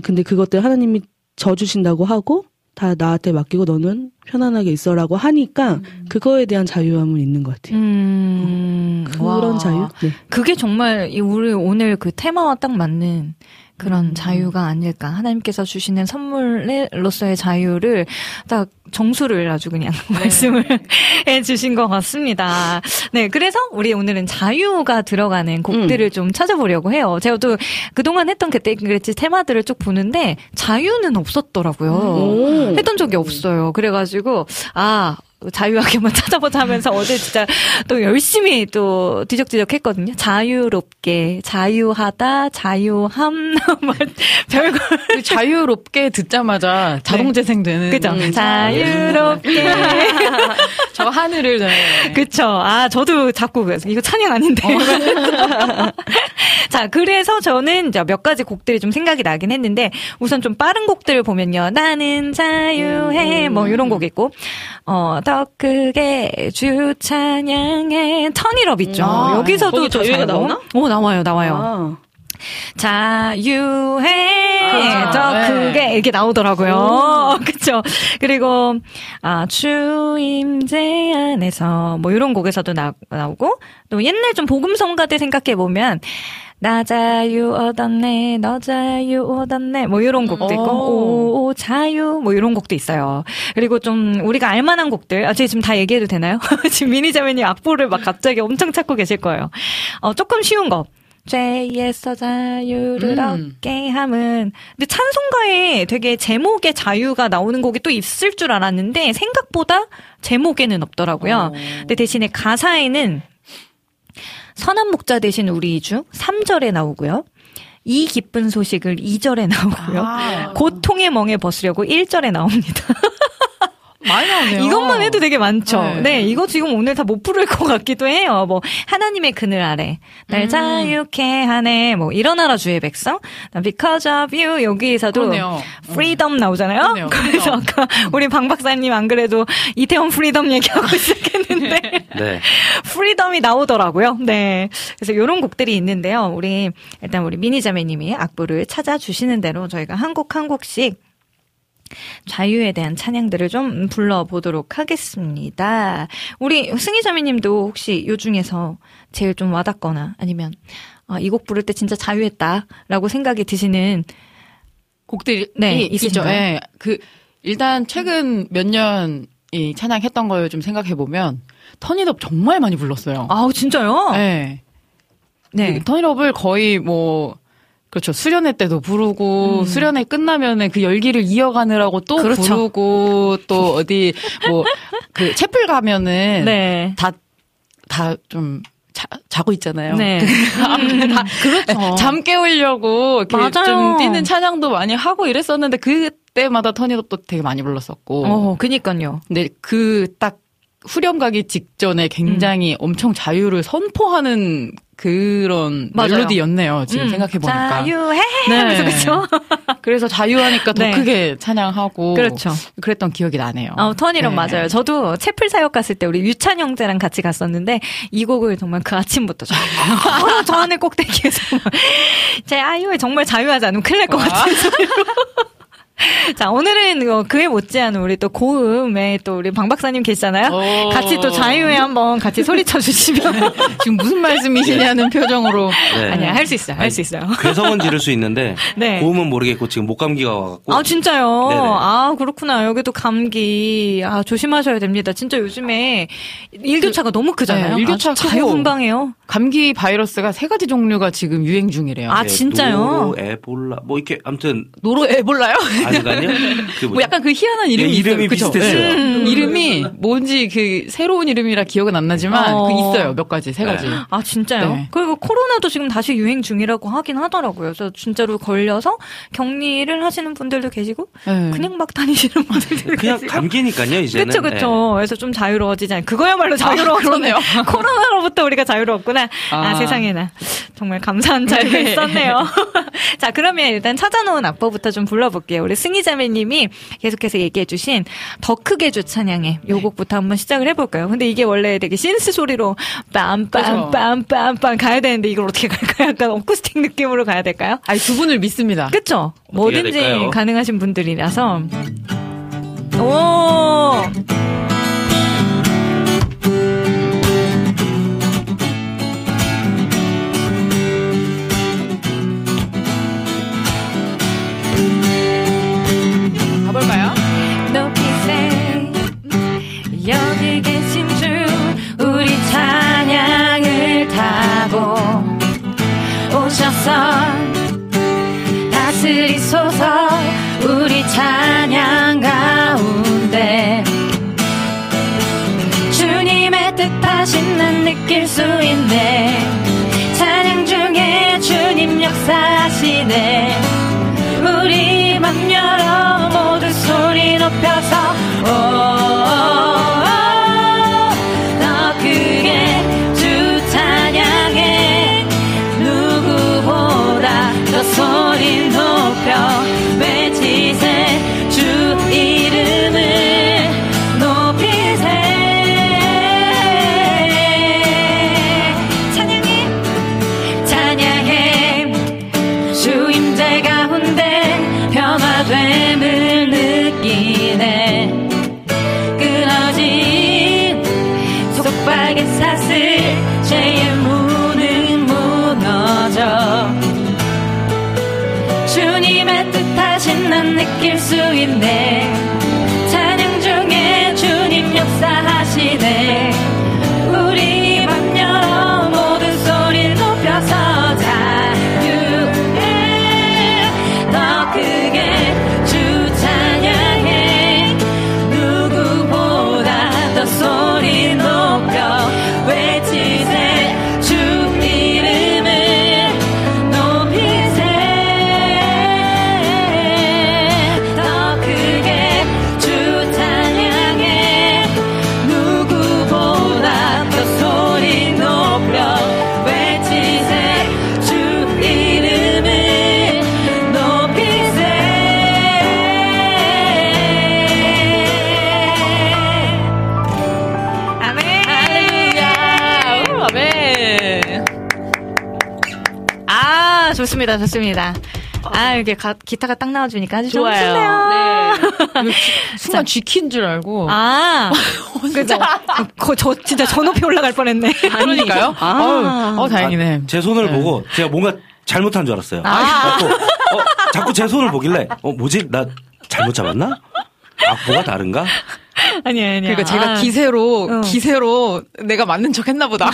S10: 근데 그것들 하나님이 져주신다고 하고 다 나한테 맡기고 너는 편안하게 있어라고 하니까 그거에 대한 자유함은 있는 것 같아요.
S3: 음,
S10: 그런
S3: 와.
S10: 자유? 네.
S3: 그게 정말 이 우리 오늘 그 테마와 딱 맞는 그런
S10: 음.
S3: 자유가 아닐까. 하나님께서 주시는 선물로서의 자유를 딱 정수를 아주 그냥 말씀을 해 주신 것 같습니다. 네. 그래서 우리 오늘은 자유가 들어가는 곡들을 좀 찾아보려고 해요. 제가 또 그동안 했던 그때 그랬지 테마들을 쭉 보는데 자유는 없었더라고요.
S10: 오.
S3: 했던 적이 없어요. 그래가지고 아 자유하게만 찾아보자 하면서 어제 진짜 또 열심히 또 뒤적뒤적 했거든요. 자유롭게, 자유하다, 자유함, 막 별걸.
S8: 자유롭게 듣자마자 자동 재생되는.
S3: 그죠?
S8: 음,
S3: 자유롭게.
S8: 저 하늘을 네.
S3: 그쵸. 아, 저도 자꾸 그래서 이거 찬양 아닌데. 자, 그래서 저는 이제 몇 가지 곡들이 좀 생각이 나긴 했는데, 우선 좀 빠른 곡들을 보면요. 나는 자유해. 뭐, 이런 곡 있고, 어, 더 크게 주 찬양해. 턴이럽 있죠.
S10: 아,
S3: 여기서도
S10: 거기
S3: 저
S10: 자유가
S3: 잘
S10: 나오나?
S3: 오, 나와요, 나와요.
S10: 아.
S3: 자유해
S8: 그렇죠.
S3: 더
S8: 네.
S3: 크게 이렇게 나오더라고요. 그렇죠. 그리고 아 주임제 안에서 뭐 이런 곡에서도 나, 나오고 또 옛날 좀 복음성가들 생각해 보면 나 자유 얻었네, 너 자유 얻었네, 뭐 이런 곡도 있고, 오, 오, 자유, 뭐 이런 곡도 있어요. 그리고 좀 우리가 알만한 곡들, 아, 제가 지금 다 얘기해도 되나요? 지금 미니자매님 악보를 막 갑자기 엄청 찾고 계실 거예요. 어, 조금 쉬운 거. 죄에서 자유를
S8: 음.
S3: 얻게 함은 근데 찬송가에 되게 제목에 자유가 나오는 곡이 또 있을 줄 알았는데 생각보다 제목에는 없더라고요. 근데 대신에 가사에는 선한 목자 대신 우리 이주 3절에 나오고요. 이 기쁜 소식을 2절에 나오고요.
S8: 아.
S3: 고통의 멍에 벗으려고 1절에 나옵니다.
S8: 많이 나오네요.
S3: 이것만 해도 되게 많죠. 네.
S8: 네.
S3: 이거 지금 오늘 다 못 부를 것 같기도 해요. 뭐 하나님의 그늘 아래 날
S8: 음.
S3: 자유케 하네. 뭐 일어나라 주의 백성. Because of you 여기에서도
S8: 그러네요.
S3: freedom 나오잖아요.
S8: 그러네요.
S3: 그래서
S8: freedom.
S3: 아까 우리 방 박사님 안 그래도 이태원 freedom 얘기하고 시작했는데
S9: 네.
S3: freedom이 나오더라고요. 네. 그래서 이런 곡들이 있는데요. 우리 일단 우리 미니자매님이 악보를 찾아주시는 대로 저희가 한 곡 한 곡씩 자유에 대한 찬양들을 좀 불러보도록 하겠습니다. 우리 승희자매님도 혹시 요 중에서 제일 좀 와닿거나 아니면 아, 이곡 부를 때 진짜 자유했다라고 생각이 드시는
S8: 곡들이
S3: 네,
S8: 있죠.
S3: 있으신가요?
S8: 예. 그 일단 최근 몇 년 이 찬양했던 걸 좀 생각해 보면 터니업 정말 많이 불렀어요.
S3: 아, 진짜요?
S8: 네.
S3: 네.
S8: 그 터니업을 거의 뭐 그렇죠. 수련회 때도 부르고 수련회 끝나면은 그 열기를 이어가느라고 또
S3: 음. 그렇죠.
S8: 부르고 또 어디 뭐 그 채플 가면은
S3: 네.
S8: 다다좀 자고 있잖아요.
S3: 네.
S8: 다
S3: 그렇죠.
S8: 잠 깨우려고 이렇게
S3: 맞아요.
S8: 좀 뛰는 찬양도 많이 하고 이랬었는데 그때마다 터니업도 되게 많이 불렀었고.
S3: 어, 그니까요.
S8: 근데 그 딱 후렴 가기 직전에 굉장히 엄청 자유를 선포하는 그런
S3: 맞아요.
S8: 멜로디였네요. 지금
S3: 음,
S8: 생각해 보니까.
S3: 자유해!
S8: 네.
S3: 그쵸?
S8: 그래서 자유하니까 더
S3: 네.
S8: 크게 찬양하고
S3: 그렇죠.
S8: 그랬던 기억이 나네요.
S3: 어, 턴이런
S8: 네.
S3: 맞아요. 저도 채플 사역 갔을 때 우리 유찬 형제랑 같이 갔었는데 이 곡을 정말 그 아침부터 저, 어, 저 안에 꼭대기에서 막제 아이유에 정말 자유하지 않으면 큰일 날 것 같은 소리로. 자, 오늘은 어, 그에 못지않은 우리 또 고음에 또 우리 방 박사님 계시잖아요.
S8: 오.
S3: 같이 또 자유에 한번 같이 소리쳐 주시면.
S8: 지금 무슨 말씀이시냐는 표정으로.
S9: 네.
S3: 아니야, 할 수 있어요. 할 수 있어요.
S9: 괴성은 지를 수 있는데
S3: 네.
S9: 고음은 모르겠고 지금 목감기가 와갖고
S3: 아, 진짜요?
S9: 네네.
S3: 아, 그렇구나. 여기도 감기. 아, 조심하셔야 됩니다. 진짜 요즘에 일교차가 너무 크잖아요.
S8: 네, 일교차
S3: 아. 자유분방해요.
S8: 감기 바이러스가 세 가지 종류가 지금 유행 중이래요.
S3: 아,
S9: 네,
S3: 진짜요?
S9: 노로, 에볼라 뭐 이렇게 아무튼
S8: 노로 에볼라요?
S9: 아니가요?
S8: 그뭐 약간 그 희한한 이름이
S9: 네, 이름이
S8: 있어요.
S9: 비슷했어요.
S8: 네. 이름이 뭔지 그 새로운 이름이라 기억은 안 나지만
S3: 어.
S8: 그 있어요. 몇 가지, 세 가지.
S3: 아, 진짜요?
S8: 네.
S3: 그리고 코로나도 지금 다시 유행 중이라고 하긴 하더라고요. 그래서 진짜로 걸려서 격리를 하시는 분들도 계시고,
S8: 네.
S3: 그냥 막 다니시는 분들도
S9: 그냥
S3: 계시고.
S9: 감기니까요 이제는.
S3: 그쵸, 그쵸. 그래서 좀 자유로워지지 않 그거야말로 자유로워서.
S8: 그러네요.
S3: 코로나로부터 우리가 자유로웠구나. 아,
S8: 아.
S3: 세상에나. 정말 감사한 자리가
S8: 네.
S3: 있었네요. 자, 그러면 일단 찾아놓은 악보부터 좀 불러볼게요. 우리 승희자매님이 계속해서 얘기해주신 더 크게 주 찬양해. 요 곡부터 한번 시작을 해볼까요? 근데 이게 원래 되게 신스 소리로 빰빰빰빰빰빰 가야 되는데 이걸 어떻게 갈까요? 약간 어쿠스틱 느낌으로 가야 될까요?
S8: 아니, 두 분을 믿습니다.
S3: 그쵸? 뭐든지? 가능하신 분들이라서. 오! 타고 오셔서 다스리소서 우리 찬양 가운데 주님의 뜻하신 난 느낄 수 있네. 찬양 중에 주님 역사하시네. 우리 맘 열어 모두 소리 높여서 오 죄의 문은 무너져. 주님의 뜻하신 난 느낄 수 있네. 찬양 중에 주님 역사하시네. 우리 좋습니다 좋습니다 아 이게 가- 기타가 딱 나와주니까 아주 좀 좋네요
S8: 네. 순간 쥐킨 줄 알고.
S3: 아, 그죠? 거- 저 진짜 저 높이 올라갈 뻔했네.
S8: 그러니까요?
S3: 아.
S8: 어, 다행이네.
S9: 제 손을
S8: 네.
S9: 보고 제가 뭔가 잘못한 줄 알았어요.
S3: 아.
S9: 자꾸, 어, 자꾸 제 손을 보길래 어 뭐지 나 잘못 잡았나? 악보가 다른가?
S3: 아니 아니.
S8: 그러니까 제가 기세로
S3: 어.
S8: 기세로 내가 맞는 척 했나 보다.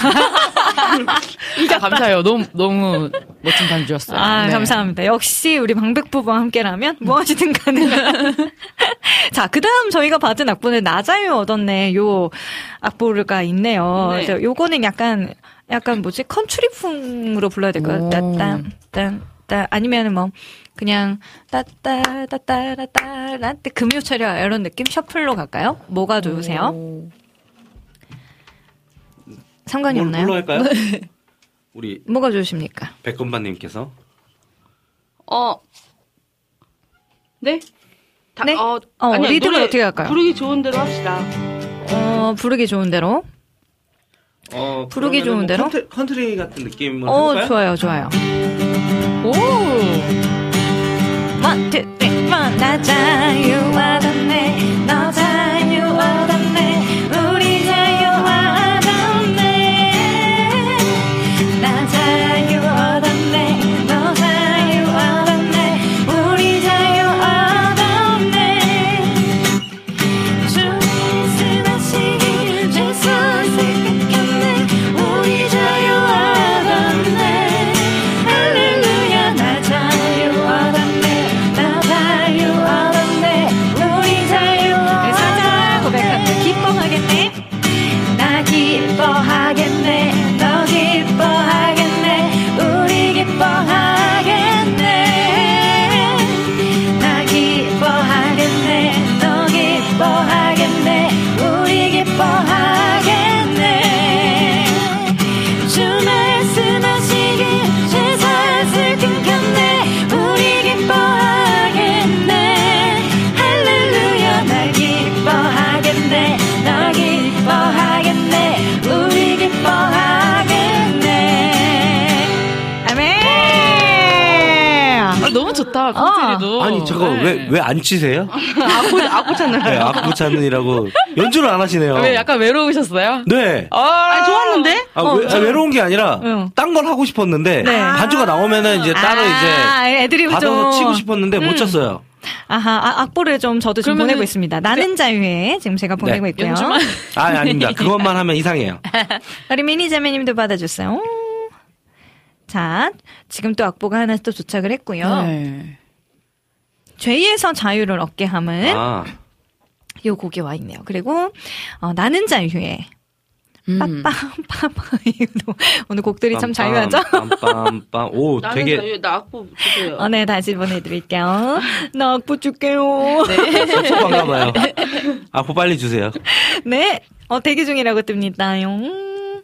S8: 진짜 감사해요. 너무 너무 멋진 반주였어요.
S3: 아,
S8: 네.
S3: 감사합니다. 역시 우리 방백 부부와 함께라면 무엇이든 가능한. 자, 그 다음 저희가 받은 악보는 나 자유 얻었네. 요 악보가 있네요.
S8: 네.
S3: 그래서 요거는 약간, 약간 뭐지? 컨트리풍으로 불러야 될까요?
S8: 오.
S3: 따따, 따, 따, 아니면은 뭐, 그냥, 따따, 따따, 따따, 라떼, 금요 차려, 이런 느낌? shuffle로 갈까요? 뭐가 좋으세요? 상관이
S9: 뭘
S3: 없나요?
S9: 불러할까요? 우리
S3: 뭐가 좋으십니까?
S9: 백건반님께서
S10: 어. 네? 다,
S3: 네?
S10: 어,
S3: 어,
S10: 아니요,
S3: 리듬을
S10: 노래
S3: 어떻게 할까요?
S10: 부르기 좋은 대로 합시다.
S3: 어, 부르기 좋은 대로.
S9: 어,
S3: 부르기 좋은
S9: 뭐
S3: 대로?
S9: 컨트, 컨트리 같은 느낌으로
S3: 어,
S9: 해볼까요?
S3: 좋아요, 좋아요.
S8: 오.
S3: One, two, three, four. 나 자유 얻
S9: 아니 저거
S8: 네.
S9: 왜왜 안 치세요?
S10: 악보, 악보 찾나요?
S9: 네, 악보 찾느라고 연주를 안 하시네요.
S8: 왜 약간 외로우셨어요?
S9: 네.
S8: 아,
S10: 아, 좋았는데?
S9: 아,
S3: 어,
S9: 왜, 아, 외로운 게 아니라
S3: 응.
S9: 딴걸 하고 싶었는데
S3: 네.
S9: 반주가 나오면은 이제 따로
S3: 아,
S9: 이제
S3: 애드립
S9: 받아서
S3: 좀.
S9: 치고 싶었는데 못
S3: 음.
S9: 쳤어요.
S3: 아하, 아, 악보를 좀 저도 지금 보내고 있습니다. 나는 자유에 지금 제가 보내고
S9: 네.
S3: 있고요.
S8: 연주만
S9: 아 아닙니다. 그것만 하면 이상해요.
S3: 우리 미니자매님도 받아줬어요. 자, 지금 또 악보가 하나 또 도착을 했고요.
S8: 네.
S3: 죄에서 자유를 얻게 함은
S9: 아
S3: 요 곡이 와 있네요. 그리고 어, 나는 자유에
S8: 음.
S3: 빠빰빠빰 이거 오늘 곡들이 참 자유하죠?
S9: 빰빰빰. 오
S10: 나는
S9: 되게
S10: 자유, 나 악보 주세요.
S3: 어, 네, 다시 보내드릴게요. 나 악보 줄게요.
S9: 섭섭한가 봐요. 악보 빨리 주세요.
S3: 네, 어, 대기 중이라고 뜹니다. 용.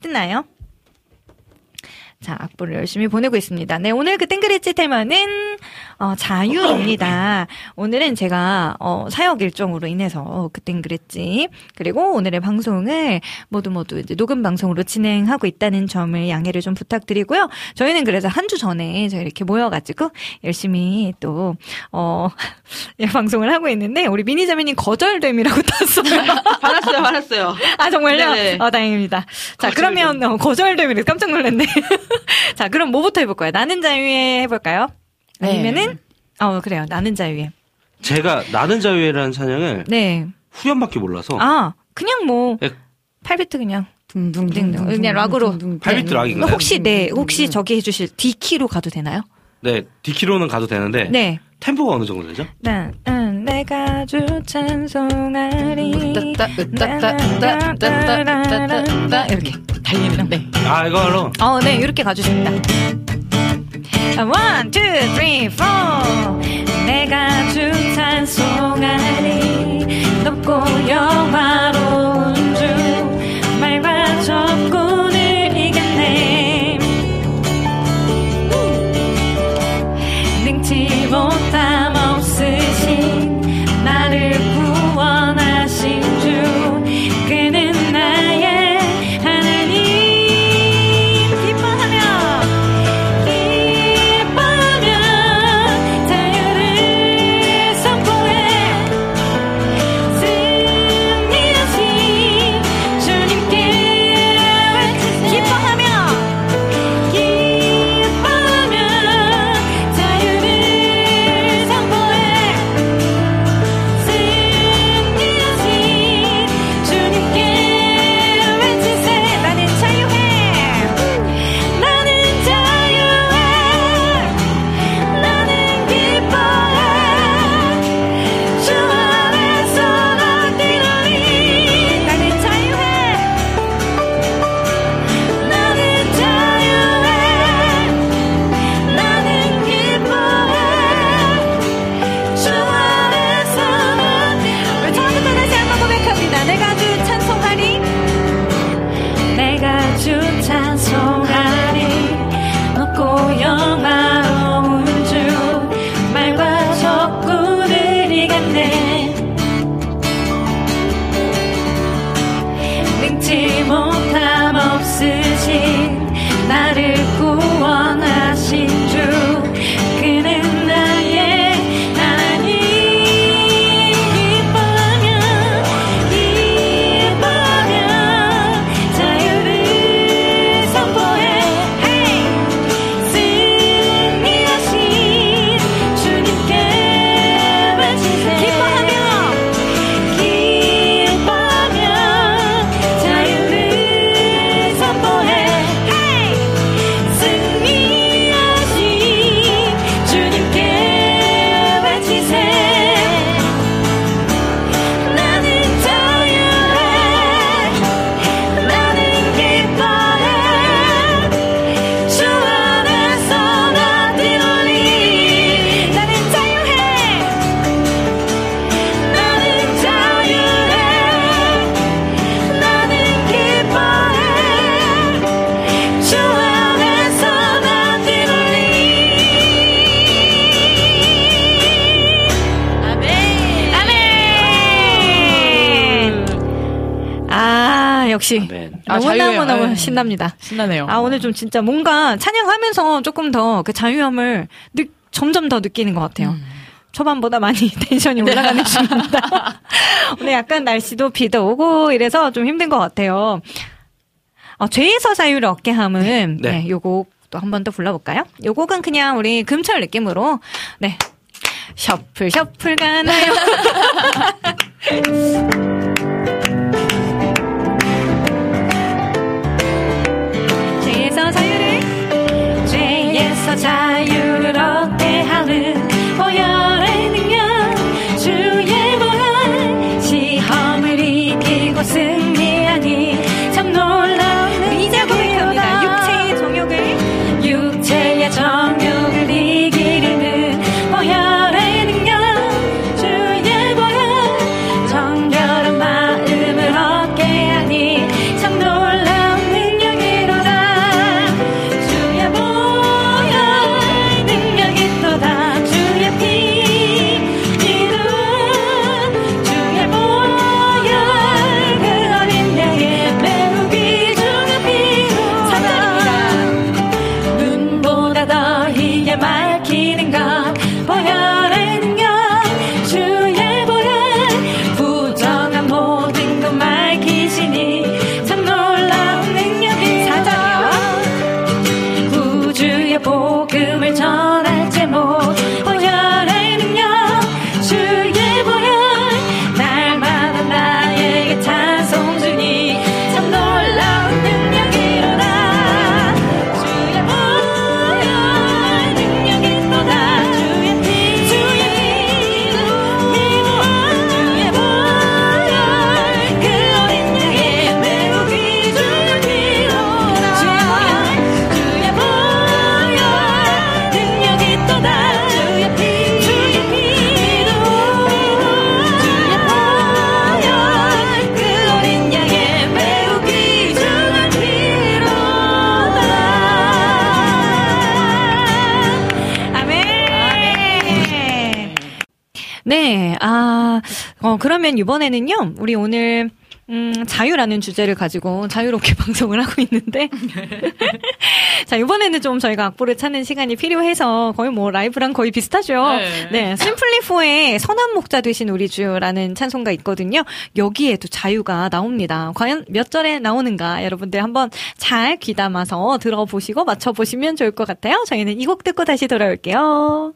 S3: 뜨나요? 자, 악보를 열심히 보내고 있습니다. 네, 오늘 그 땡그레찌 테마는, 어, 자유입니다. 오늘은 제가, 어, 사역 일정으로 인해서 그 땡그레찌, 그리고 오늘의 방송을 모두 모두 이제 녹음 방송으로 진행하고 있다는 점을 양해를 좀 부탁드리고요. 저희는 그래서 한 주 전에 저희 이렇게 모여가지고 열심히 또, 어, 예, 방송을 하고 있는데, 우리 미니자매님 거절됨이라고 땄어요.
S10: 받았어요, 받았어요.
S3: 아, 정말요?
S10: 네네.
S3: 어, 다행입니다. 자, 그러면, 어, 거절됨이래. 깜짝 놀랐네. 자, 그럼 뭐부터 해볼까요? 나는 자유에 해볼까요?
S8: 네.
S3: 아니면은, 어, 그래요. 나는 자유에.
S9: 제가 나는 자유회라는 찬양을
S3: 네.
S9: 후렴밖에 몰라서
S3: 아, 그냥 뭐,
S9: 예.
S3: 8비트 그냥.
S8: 둥둥둥.
S3: 그냥 락으로.
S9: 팔비트 락인가요?
S3: 혹시, 네, 혹시 저기 해주실 D키로 가도 되나요?
S9: 네 디키로는 가도 되는데
S3: 네.
S9: 템포가 어느 정도 되죠?
S3: 난, 응, 내가 주 찬송하리.
S8: 으따따, 으따따, 으따따, 으따따, 으따따, 이렇게 달리는, 네.
S9: 아 이걸로
S3: 어, 네, 이렇게 가주십니다. One, two, three, four. 내가 주 찬송하리. 높고 영화로 역시
S9: 아멘.
S8: 아.
S3: 너무너무너무
S8: 네.
S3: 신납니다.
S8: 신나네요.
S3: 아, 오늘 좀 진짜 뭔가 찬양하면서 조금 더 그 자유함을 느, 점점 더 느끼는 것 같아요.
S8: 음.
S3: 초반보다 많이 텐션이 올라가는 중입니다. 오늘 약간 날씨도 비도 오고 이래서 좀 힘든 것 같아요. 어, 죄에서 자유를 얻게 함은
S9: 네.
S3: 네, 요곡 또 한 번 더 불러볼까요? 요 곡은 그냥 우리 금철 느낌으로 네 셔플 셔플 가나요? 죄 어, 그러면 이번에는요, 우리 오늘, 음, 자유라는 주제를 가지고 자유롭게 방송을 하고 있는데. 자, 이번에는 좀 저희가 악보를 찾는 시간이 필요해서 거의 뭐 라이브랑 거의 비슷하죠.
S8: 네.
S3: 네, 심플리포의 선한 목자 되신 우리 주라는 찬송가 있거든요. 여기에도 자유가 나옵니다. 과연 몇 절에 나오는가 여러분들 한번 잘 귀담아서 들어보시고 맞춰보시면 좋을 것 같아요. 저희는 이 곡 듣고 다시 돌아올게요.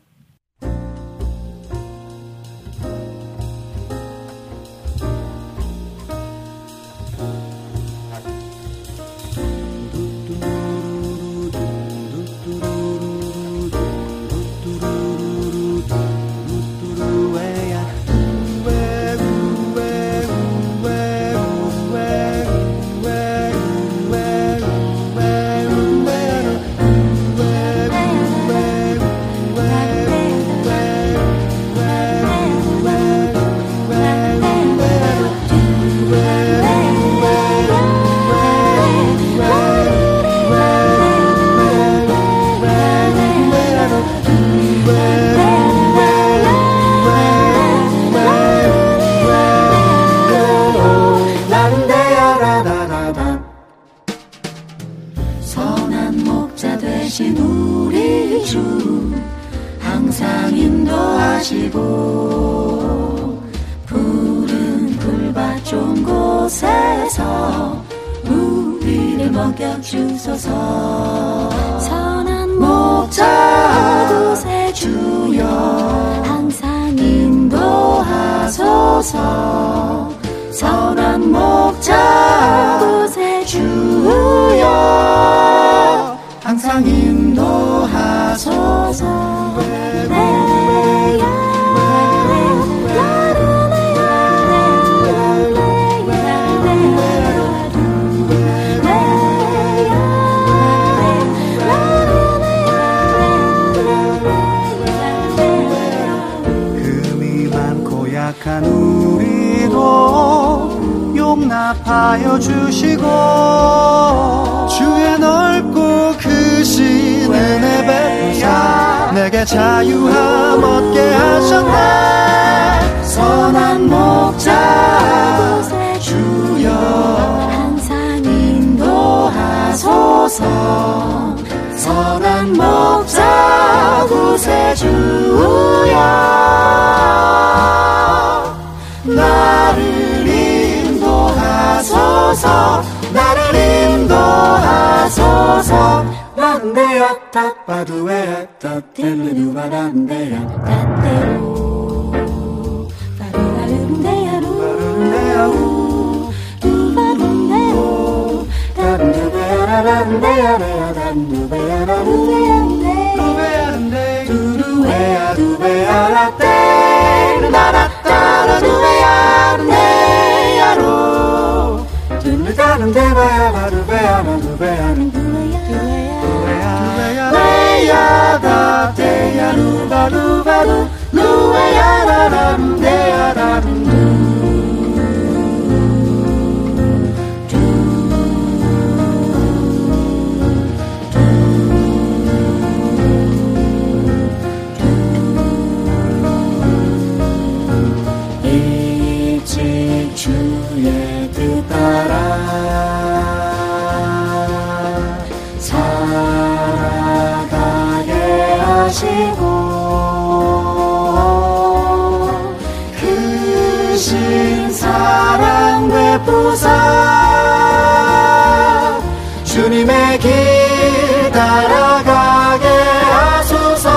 S5: 주님의 길 따라가게 하소서.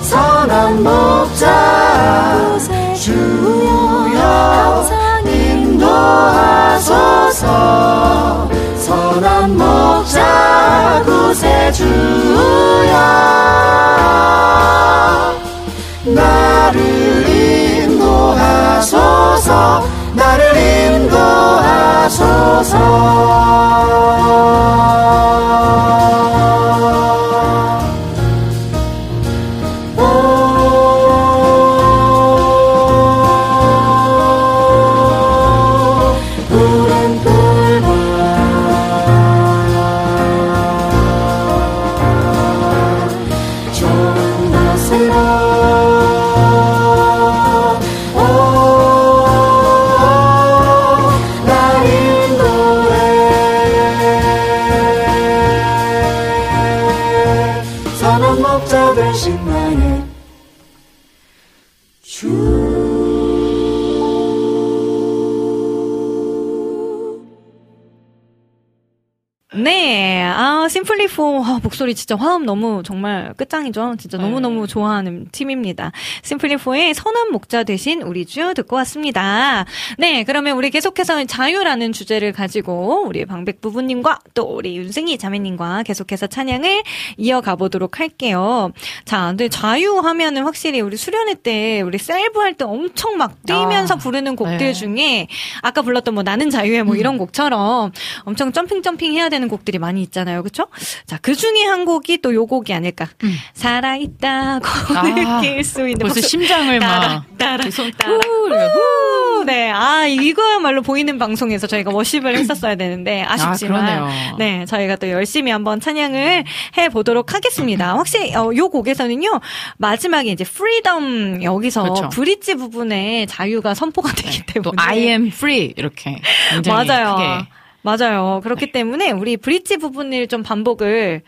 S5: 선한 목자 주여 인도하소서. 선한 목자 구세주야 나를 인도하소서 나를 인도하소서 啊。
S3: 목소리 진짜 화음 너무 정말 끝장이죠. 진짜 너무너무 좋아하는 팀입니다. 심플리포의 선한 목자 대신 우리 주 듣고 왔습니다. 네, 그러면 우리 계속해서 자유라는 주제를 가지고 우리 방백 부부님과 또 우리 윤승희 자매님과 계속해서 찬양을 이어가 보도록 할게요. 자, 근데 자유 하면은 확실히 우리 수련회 때 우리 셀브 할 때 엄청 막 뛰면서
S8: 아,
S3: 부르는 곡들
S8: 네.
S3: 중에 아까 불렀던 뭐 나는 자유해 뭐 이런 곡처럼 엄청 jumping jumping 해야 되는 곡들이 많이 있잖아요. 그렇죠? 자, 그 중에 한 곡이 또 요 곡이 아닐까. 살아 있다고
S8: 아,
S3: 느낄 수 있는
S8: 벌써
S3: 박수.
S8: 심장을
S3: 따라,
S8: 막
S3: 따라, 따라. 후, 네. 아, 이거야말로 보이는 방송에서 저희가 worship을 했었어야 되는데 아쉽지만
S8: 그러네요.
S3: 네, 저희가 또 열심히 한번 찬양을 해 보도록 하겠습니다. 확실히 어, 요 곡에서는요. 마지막에 이제 freedom 여기서
S8: 그렇죠.
S3: bridge 부분에 자유가 선포가 되기 때문에
S8: 또 I am free 이렇게
S3: 맞아요.
S8: 크게
S3: 맞아요. 그렇기 때문에 우리 브릿지 부분을 좀 반복을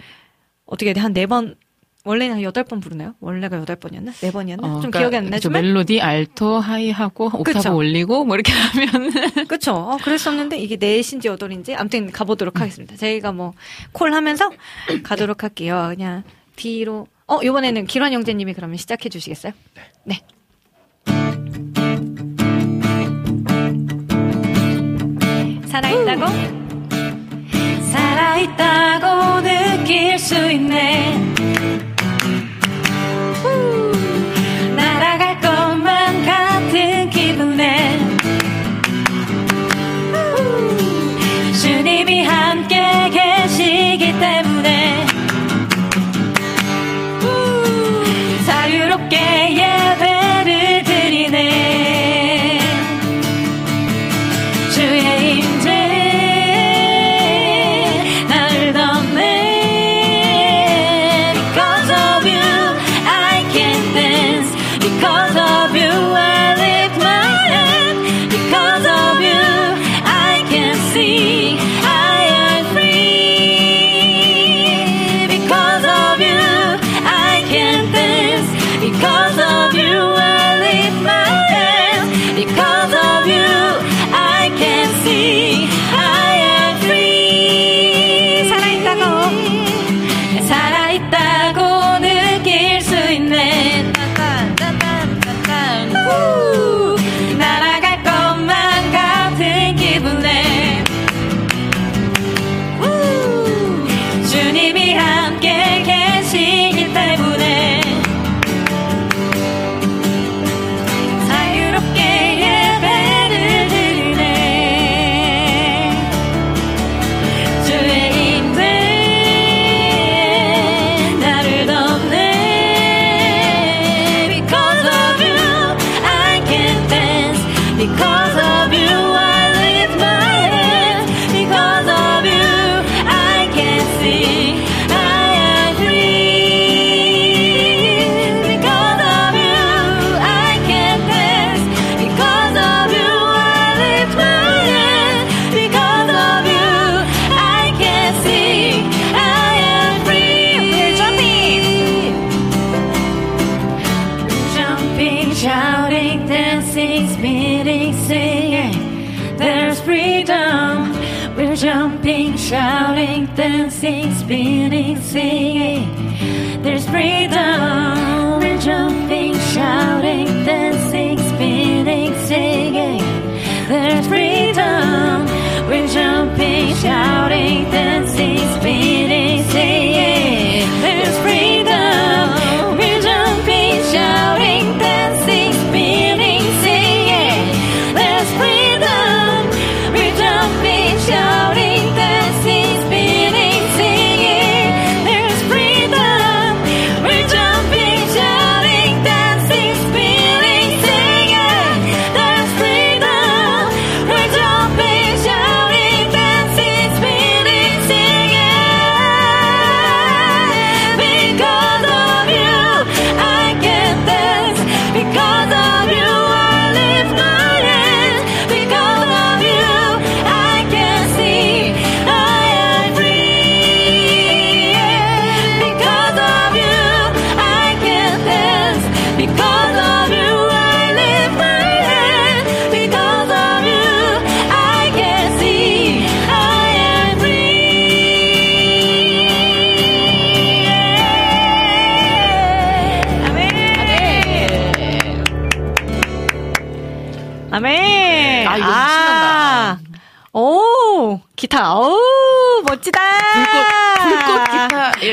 S3: 어떻게 한 네 번 원래는 한 여덟 번 부르나요? 원래가 여덟 번이었나? 네 번이었나?
S8: 어,
S3: 좀
S8: 그러니까
S3: 기억이 안 나지만
S8: 멜로디 알토 하이하고 옥타브
S3: 그쵸.
S8: 올리고 뭐 이렇게 하면
S3: 그쵸. 어, 그랬었는데 이게 넷인지 여덟인지 아무튼 가보도록 하겠습니다. 저희가 뭐 콜 하면서 가도록 할게요. 그냥 D로 어 이번에는 기란 형제님이 그러면 시작해 주시겠어요? 네. 살아있다고? 살아있다고 느낄 수 있네.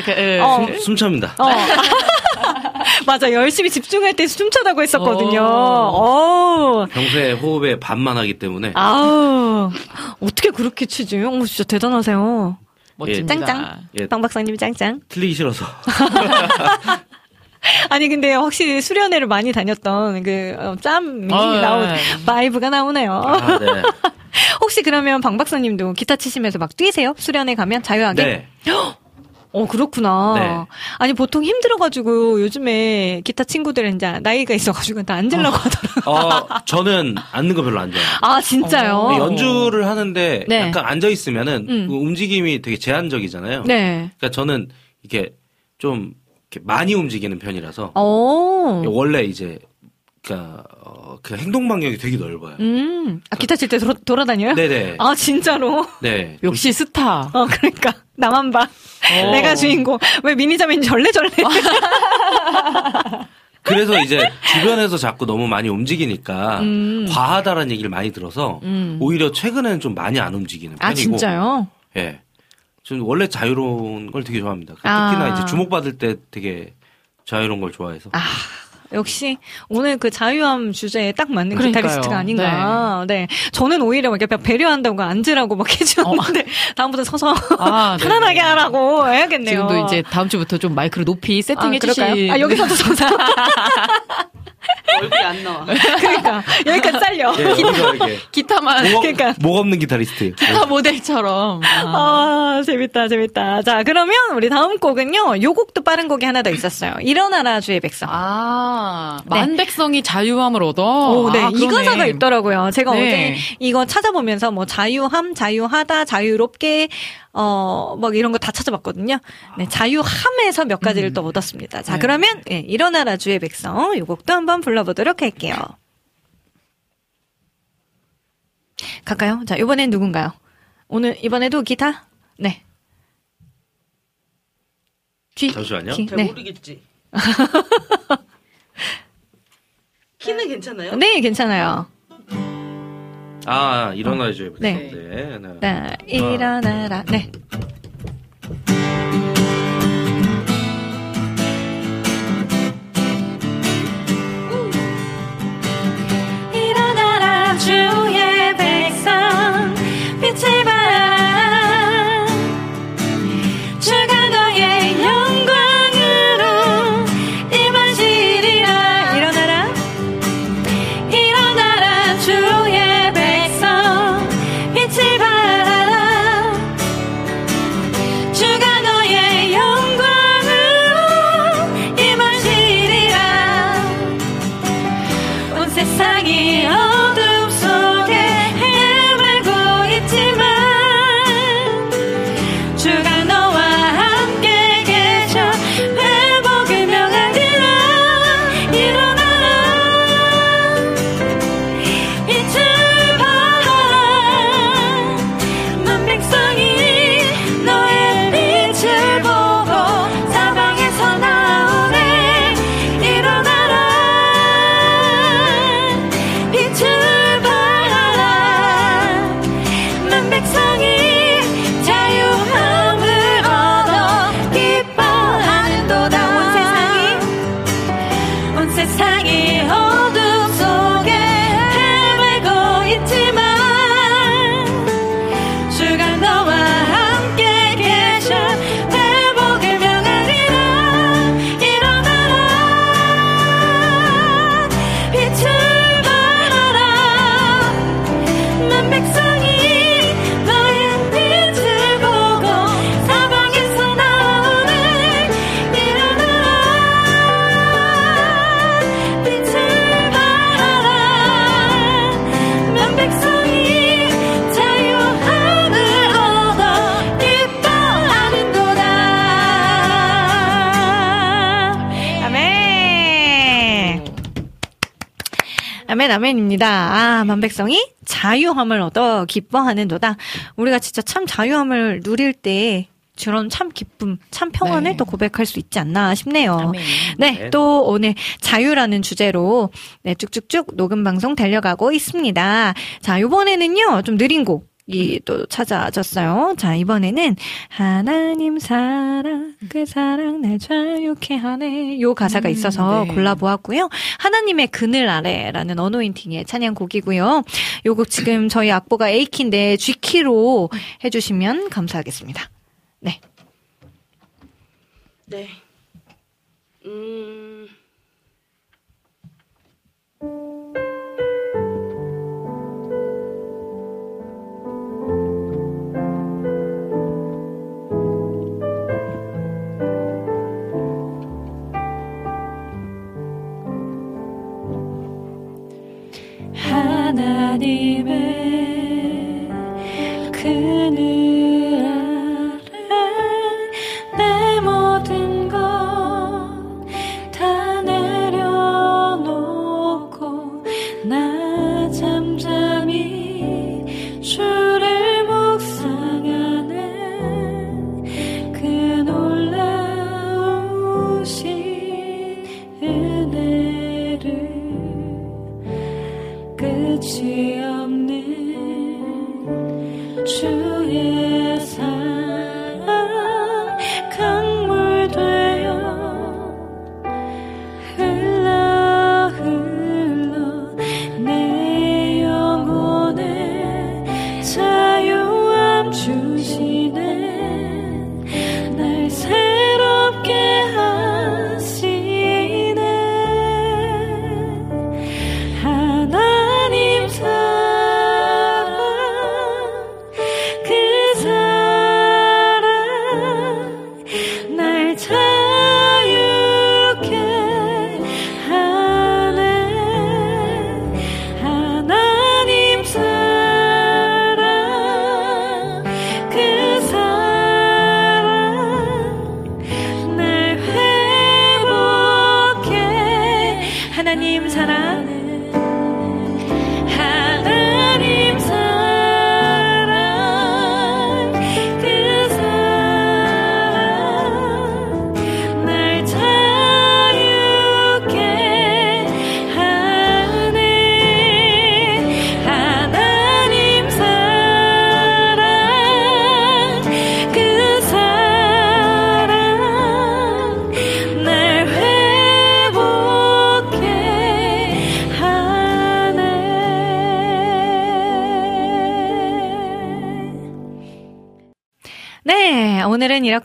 S8: 이렇게, 예.
S3: 어.
S9: 숨, 숨찹니다.
S3: 어. 맞아. 열심히 집중할 때 숨 참다고 했었거든요.
S8: 오.
S3: 오.
S9: 평소에 호흡에 반만 하기 때문에
S3: 아우. 어떻게 그렇게 치지? 어, 진짜 대단하세요.
S8: 멋집니다.
S3: 짱짱.
S9: 예,
S3: 방 박사님 짱짱.
S9: 틀리기 싫어서.
S3: 아니 근데 확실히 수련회를 많이 다녔던 그 어,
S8: 어,
S3: 나온
S8: 네.
S3: vibe가 나오네요.
S9: 아, 네.
S3: 혹시 그러면 방 박사님도 기타 치시면서 막 뛰세요? 수련회 가면 자유하게?
S9: 네.
S3: 어 그렇구나.
S9: 네.
S3: 아니 보통 힘들어가지고 요즘에 기타 친구들은 이제 나이가 있어가지고 다 앉으려고 하더라고.
S9: 어, 저는 앉는 거 별로 안 좋아해요.
S3: 아 진짜요?
S9: 네, 연주를 하는데
S3: 네.
S9: 약간 앉아 있으면은
S3: 음.
S9: 그 움직임이 되게 제한적이잖아요.
S3: 네.
S9: 그러니까 저는 이게 좀 이렇게 많이 움직이는 편이라서
S3: 오.
S9: 원래 이제 그러니까 어, 그 행동 반경이 되게 넓어요.
S3: 음. 아 기타 칠 때 돌아다녀요?
S9: 네네.
S3: 아 진짜로?
S9: 네.
S8: 역시 스타.
S3: 어 그러니까 나만 봐.
S8: 어.
S3: 내가 주인공. 왜 미니자매인 절레절레.
S9: 그래서 이제 주변에서 자꾸 너무 많이 움직이니까
S3: 음.
S9: 과하다라는 얘기를 많이 들어서
S3: 음.
S9: 오히려 최근에는 좀 많이 안 움직이는 편이고.
S3: 아 진짜요?
S9: 예. 저는 원래 자유로운 걸 되게 좋아합니다.
S3: 아.
S9: 특히나 이제 주목받을 때 되게 자유로운 걸 좋아해서.
S3: 아, 역시 오늘 그 자유함 주제에 딱 맞는
S8: 그러니까요.
S3: 기타리스트가 아닌가. 네. 저는 오히려 막 이렇게 배려한다고 앉으라고 막 해주는데 다음부터 서서
S8: 아, 네.
S3: 편안하게 하라고 해야겠네요.
S8: 지금도 이제 다음 주부터 좀 마이크를 높이 세팅해
S3: 아?
S8: 주시.
S3: 아, 여기서도 서서.
S10: 얼굴이 안 나와.
S3: 그러니까 여기까지 잘려.
S9: 예,
S8: 기타만
S9: 목,
S3: 그러니까.
S9: 목 없는 기타리스트.
S8: 기타 모델처럼. 아.
S3: 아, 재밌다, 재밌다. 자, 그러면 우리 다음 곡은요, 요 곡도 빠른 곡이 하나 더 있었어요. 일어나라 주의 백성.
S8: 아, 만백성이 자유함을 얻어.
S3: 오, 네.
S8: 아,
S3: 이. 가사가 있더라고요. 제가
S8: 네.
S3: 어제 이거 찾아보면서 뭐 자유함, 자유하다, 자유롭게, 어, 막 이런 거 다 찾아봤거든요. 네, 자유함에서 몇 가지를 또 얻었습니다. 자,
S8: 네.
S3: 그러면, 예, 일어나라 주의 백성. 이 곡도 한번 불러보도록 할게요. 갈까요? 자, 이번엔 누군가요? 오늘, 이번에도 기타? 네. 귀.
S9: 잠시만요.
S3: 귀.
S10: 잘
S3: 네.
S10: 모르겠지. 키는 괜찮아요?
S3: 네, 괜찮아요.
S9: 아, 일어나줘요.
S3: 네.
S9: 네. 하나.
S3: 자, 일어나라. 네. 아멘, 아멘입니다. 아, 만백성이 자유함을 얻어 기뻐하는도다. 우리가 진짜 참 자유함을 누릴 때 저런 참 기쁨, 참 평안을
S8: 네.
S3: 또 고백할 수 있지 않나 싶네요. 네,
S9: 네.
S3: 또 오늘 자유라는 주제로 네, 쭉쭉쭉 녹음 방송 달려가고 있습니다. 자, 요번에는요, 좀 느린 곡. 이 또 찾아졌어요. 자, 이번에는 하나님 사랑, 그 사랑 날 자유케 하네. 요 가사가
S8: 음,
S3: 있어서
S8: 네.
S3: 골라보았고요. 하나님의 그늘 아래라는 어노인팅의 찬양곡이고요. 요곡 지금 저희 악보가 A키인데 G키로 해주시면 감사하겠습니다. 네.
S10: 네. 음.
S11: 하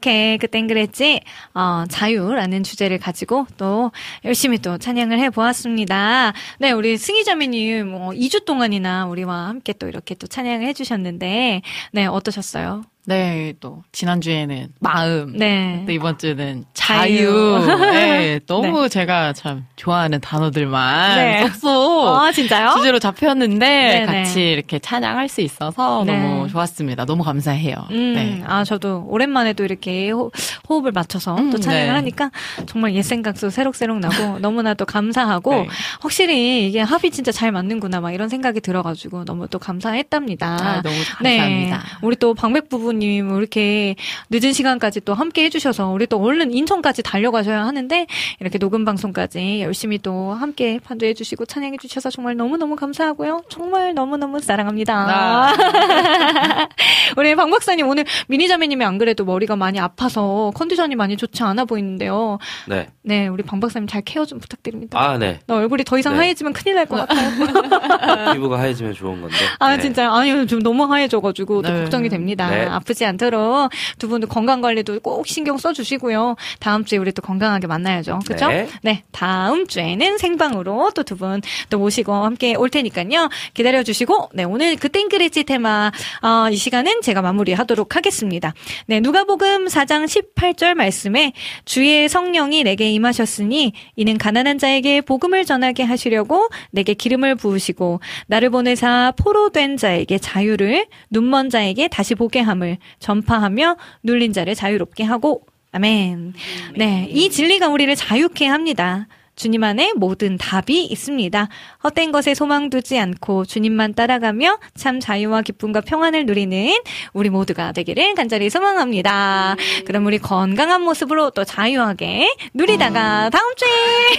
S3: 이렇게 그땐 그랬지, 어, 자유라는 주제를 가지고 또 열심히 또 찬양을 해보았습니다. 네, 우리 승희자매님, 뭐, 2주 동안이나 우리와 함께 또 이렇게 또 찬양을 해주셨는데, 네, 어떠셨어요?
S8: 네, 또 지난주에는 마음,
S3: 네.
S8: 또 이번 주는
S3: 자유.
S8: 자유. 네, 너무 제가 참 좋아하는 단어들만
S3: 네.
S8: 쏙쏙
S3: 아, 진짜요?
S8: 주제로 잡혔는데
S3: 네네.
S8: 같이 이렇게 찬양할 수 있어서
S3: 네.
S8: 너무 좋았습니다. 너무 감사해요.
S3: 음,
S8: 네.
S3: 아, 저도 오랜만에 또 이렇게 호, 호흡을 맞춰서
S8: 음,
S3: 또 찬양을
S8: 네.
S3: 하니까 정말 옛 생각도 새록새록 나고 너무나도 감사하고
S8: 네.
S3: 확실히 이게 합이 진짜 잘 맞는구나 막 이런 생각이 들어가지고 너무 또 감사했답니다.
S8: 아, 너무 감사합니다.
S3: 네. 우리 또 방백 부 부님 이렇게 늦은 시간까지 또 함께 해주셔서 우리 또 얼른 인천까지 달려가셔야 하는데 이렇게 녹음 방송까지 열심히 또 함께 판도해 주시고 찬양해 주셔서 정말 너무너무 감사하고요. 정말 너무너무 사랑합니다.
S8: 아.
S3: 우리 방 박사님 오늘 미니자매님이 안 그래도 머리가 많이 아파서 컨디션이 많이 좋지 않아 보이는데요.
S9: 네.
S3: 네, 우리 방 박사님 잘 케어 좀 부탁드립니다.
S9: 아, 네.
S3: 나 얼굴이 더 이상
S9: 네.
S3: 하얘지면 큰일 날 것 같아요.
S9: 피부가 하얘지면 좋은 건데.
S3: 아,
S9: 네.
S3: 진짜. 아니, 좀 너무 하얘져가지고 또
S8: 네.
S3: 걱정이 됩니다.
S9: 네.
S3: 아프지 않도록 두 분도 건강 관리도 꼭 신경 써주시고요. 다음 주에 우리 또 건강하게 만나야죠. 그쵸?
S9: 네.
S3: 다음 주에는 생방으로 또 두 분 또 모시고 함께 올 테니까요. 기다려주시고, 네, 오늘 그 땡그레지 테마, 어, 이 시간은 제가 마무리하도록 하겠습니다. 네, 누가복음 4장 18절 말씀에 주의 성령이 내게 임하셨으니 이는 가난한 자에게 복음을 전하게 하시려고 내게 기름을 부으시고 나를 보내사 포로된 자에게 자유를 눈먼 자에게 다시 보게 함을 전파하며 눌린 자를 자유롭게 하고 아멘. 네, 이 진리가 우리를 자유케 합니다.
S12: 주님 안에 모든 답이 있습니다. 헛된 것에 소망 두지 않고 주님만 따라가며 참 자유와 기쁨과 평안을 누리는 우리 모두가 되기를 간절히 소망합니다. 그럼 우리 건강한 모습으로 또 자유하게 누리다가 다음 주에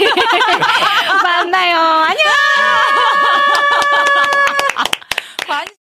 S12: 만나요. 안녕!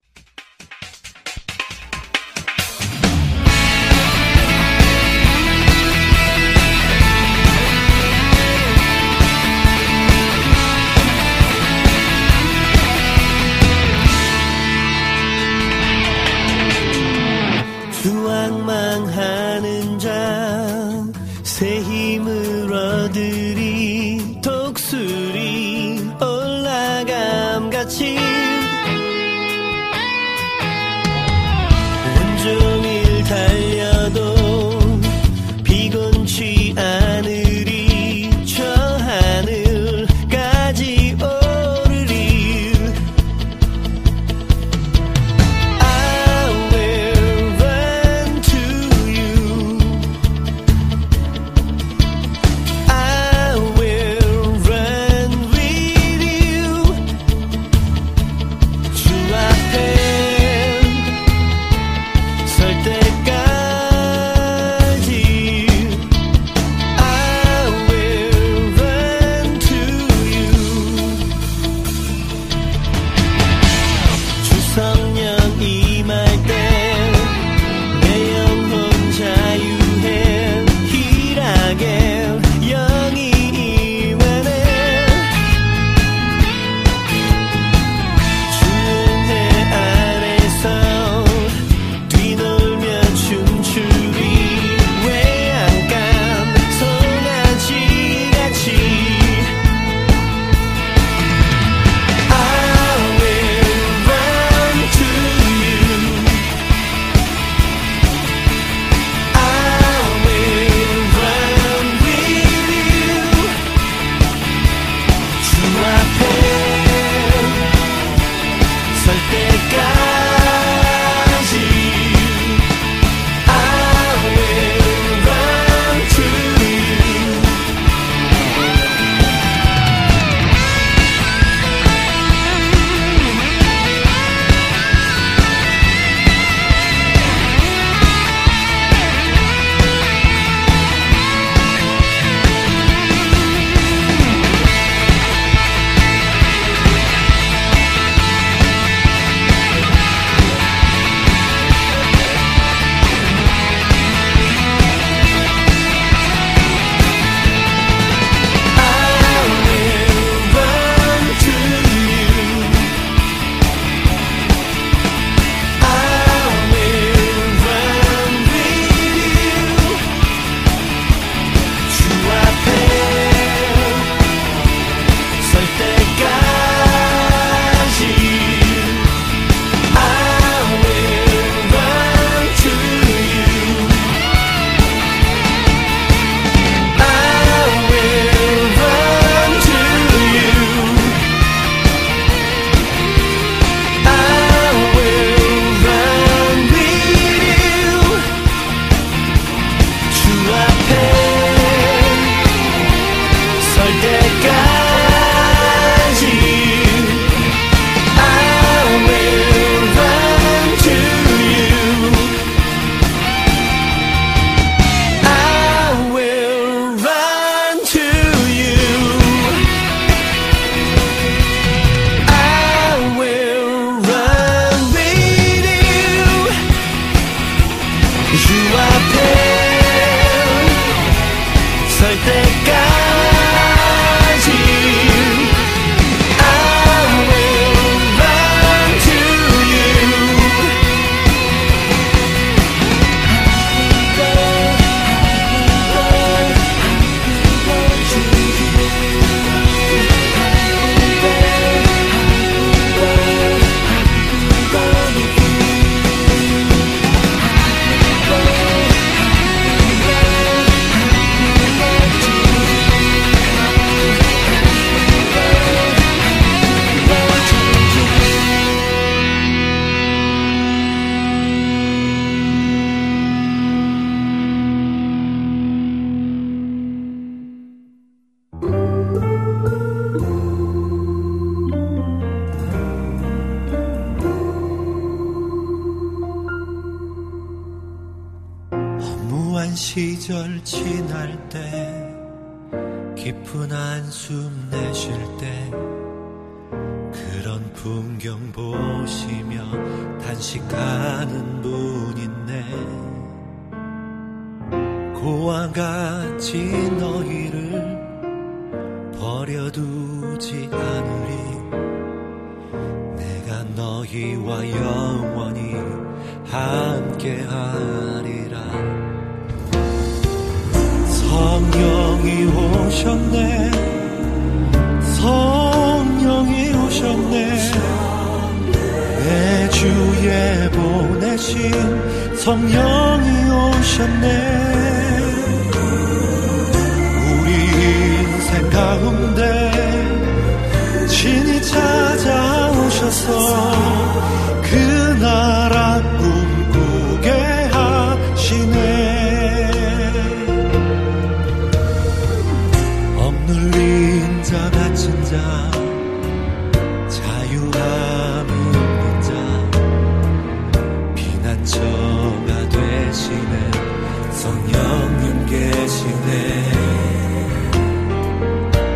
S13: 성령님 계시네.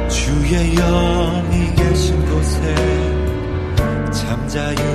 S13: 주의 영이 계신 곳에 잠자유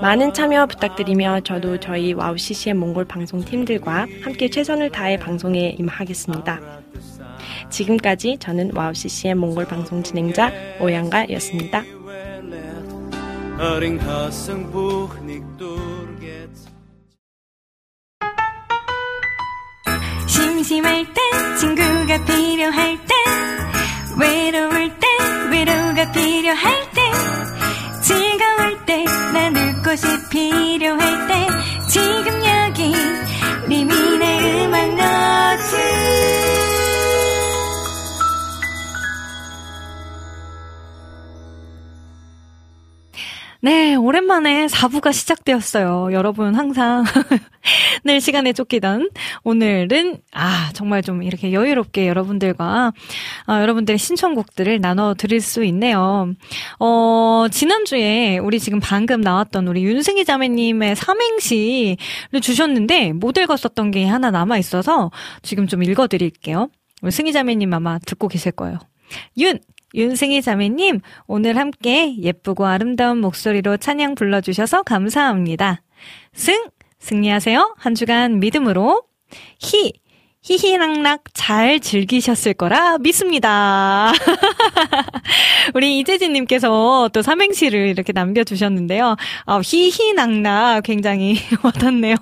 S14: 많은 참여 부탁드리며 저도 저희 와우 CCM 몽골 방송 팀들과 함께 최선을 다해 방송에 임하겠습니다. 지금까지 저는 와우 CCM 몽골 방송 진행자 오양가였습니다.
S11: 심심할 때 친구가 필요할 때 외로울 때 위로가 필요할 때 즐거울 때 나눌 곳이 필요할 때 지금 여기 리민의 음악 노
S3: 네, 오랜만에 4부가 시작되었어요. 여러분 항상 늘 시간에 쫓기던 오늘은 아, 정말 좀 이렇게 여유롭게 여러분들과 아, 여러분들의 신청곡들을 나눠 드릴 수 있네요. 어, 지난주에 우리 지금 방금 나왔던 우리 윤승희 자매님의 삼행시를 주셨는데 못 읽었었던 게 하나 남아 있어서 지금 좀 읽어 드릴게요. 우리 승희 자매님 아마 듣고 계실 거예요. 윤 윤승희 자매님, 오늘 함께 예쁘고 아름다운 목소리로 찬양 불러주셔서 감사합니다. 승, 승리하세요. 한 주간 믿음으로. 희, 히히락락 잘 즐기셨을 거라 믿습니다. 우리 이재진님께서 또 삼행시를 이렇게 남겨주셨는데요. 아, 히히낙락 굉장히 와닿네요.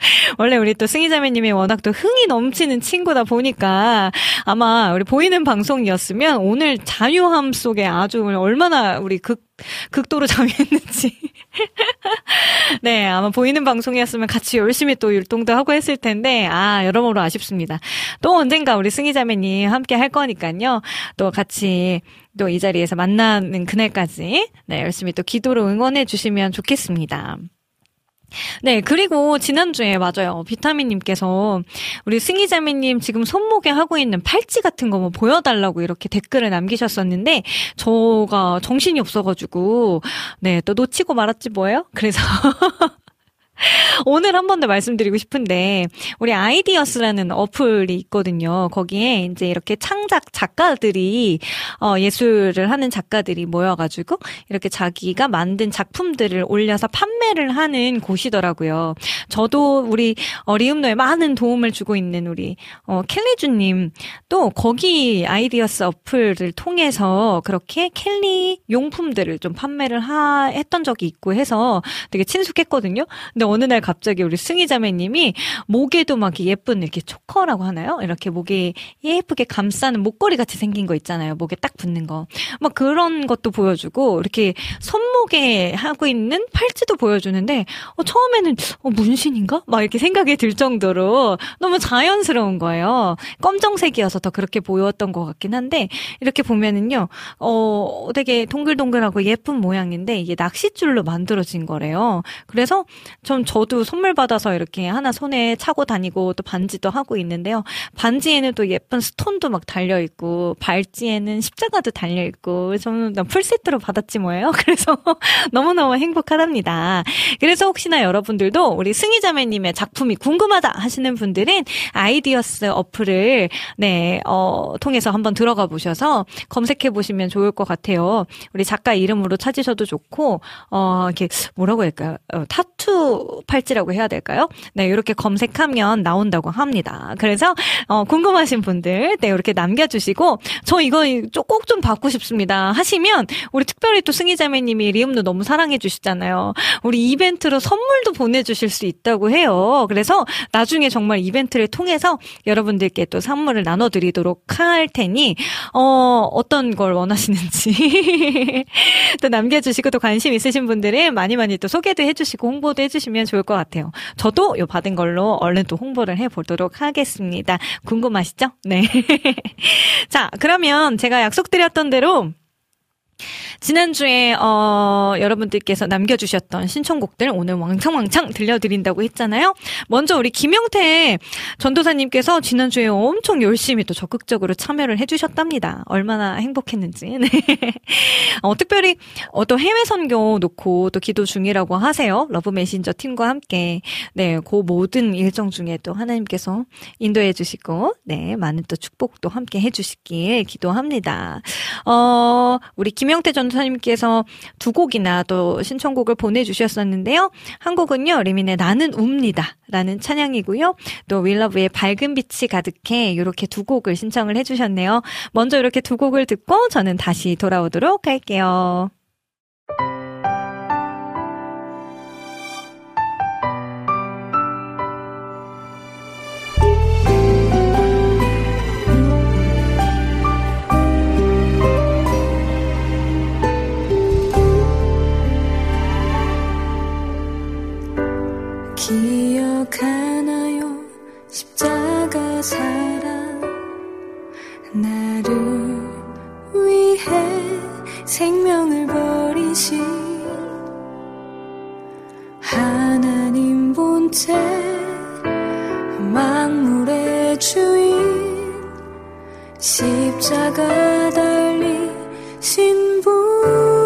S3: 원래 우리 또 승희자매님이 워낙 또 흥이 넘치는 친구다 보니까 아마 우리 보이는 방송이었으면 오늘 자유함 속에 아주 얼마나 우리 극, 극도로 자유했는지. 네, 아마 보이는 방송이었으면 같이 열심히 또 율동도 하고 했을 텐데, 아, 여러모로 아쉽습니다. 또 언젠가 우리 승희자매님 함께 할 거니까요. 또 같이 또 이 자리에서 만나는 그날까지, 네, 열심히 또 기도로 응원해 주시면 좋겠습니다. 네, 그리고 지난주에 맞아요. 비타민님께서 우리 승희자매님 지금 손목에 하고 있는 팔찌 같은 거 뭐 보여달라고 이렇게 댓글을 남기셨었는데, 저가 정신이 없어가지고, 네, 또 놓치고 말았지 뭐예요? 그래서. 오늘 한 번 더 말씀드리고 싶은데 우리 아이디어스라는 어플이 있거든요. 거기에 이제 이렇게 창작 작가들이 어 예술을 하는 작가들이 모여 가지고 이렇게 자기가 만든 작품들을 올려서 판매를 하는 곳이더라고요. 저도 우리 어 리음노에 많은 도움을 주고 있는 우리 어 켈리주 님 또 거기 아이디어스 어플을 통해서 그렇게 켈리 용품들을 좀 판매를 하, 했던 적이 있고 해서 되게 친숙했거든요. 근데 어느 날 갑자기 우리 승희 자매님이 목에도 막 예쁜 이렇게 초커라고 하나요? 이렇게 목에 예쁘게 감싸는 목걸이 같이 생긴 거 있잖아요. 목에 딱 붙는 거. 막 그런 것도 보여주고 이렇게 손목에 하고 있는 팔찌도 보여주는데 어, 처음에는 어, 문신인가? 막 이렇게 생각이 들 정도로 너무 자연스러운 거예요. 검정색이어서 더 그렇게 보였던 것 같긴 한데 이렇게 보면은요, 어, 되게 동글동글하고 예쁜 모양인데 이게 낚싯줄로 만들어진 거래요. 그래서 좀 저도 선물 받아서 이렇게 하나 손에 차고 다니고 또 반지도 하고 있는데요. 반지에는 또 예쁜 stone도 막 달려 있고 발찌에는 십자가도 달려 있고 저는 풀 세트로 받았지 뭐예요. 그래서 너무너무 행복하답니다. 그래서 혹시나 여러분들도 우리 승희 자매님의 작품이 궁금하다 하시는 분들은 아이디어스 어플을 네, 어, 통해서 한번 들어가 보셔서 검색해 보시면 좋을 것 같아요. 우리 작가 이름으로 찾으셔도 좋고 어, 이렇게 뭐라고 할까요? 어, 타투 팔찌라고 해야 될까요? 네, 이렇게 검색하면 나온다고 합니다. 그래서 어, 궁금하신 분들 네, 이렇게 남겨 주시고 저 이거 꼭 좀 받고 싶습니다. 하시면 우리 특별히 또 승희자매님이 리음도 너무 사랑해 주시잖아요. 우리 이벤트로 선물도 보내주실 수 있다고 해요. 그래서 나중에 정말 이벤트를 통해서 여러분들께 또 선물을 나눠드리도록 할 테니 어 어떤 걸 원하시는지 또 남겨주시고 또 관심 있으신 분들은 많이 많이 또 소개도 해주시고 홍보도 해주시면 해주시면 좋을 것 같아요. 저도 요 받은 걸로 얼른 또 홍보를 해보도록 하겠습니다. 궁금하시죠? 네. 자, 그러면 제가 약속드렸던 대로 지난주에 어 여러분들께서 남겨주셨던 신청곡들 오늘 왕창왕창 들려드린다고 했잖아요. 먼저 우리 김영태 전도사님께서 지난주에 엄청 열심히 또 적극적으로 참여를 해주셨답니다. 얼마나 행복했는지. 네. 어, 특별히 어, 또 해외 선교 놓고 또 기도 중이라고 하세요. 러브 메신저 팀과 함께 네, 그 모든 일정 중에 또 하나님께서 인도해 주시고 네 많은 또 축복도 함께 해 주시길 기도합니다. 어 우리 김 영태 전도사님께서 두 곡이나 또 신청곡을 보내주셨었는데요. 한 곡은요 리민의 나는 웁니다 라는 찬양이고요. 또 윌러브의 밝은 빛이 가득해 이렇게 두 곡을 신청을 해주셨네요. 먼저 이렇게 두 곡을 듣고 저는 다시 돌아오도록 할게요.
S5: 기억하나요? 십자가 사랑. 나를 위해 생명을 버리신 하나님 본체 만물의 주인 십자가 달리신 분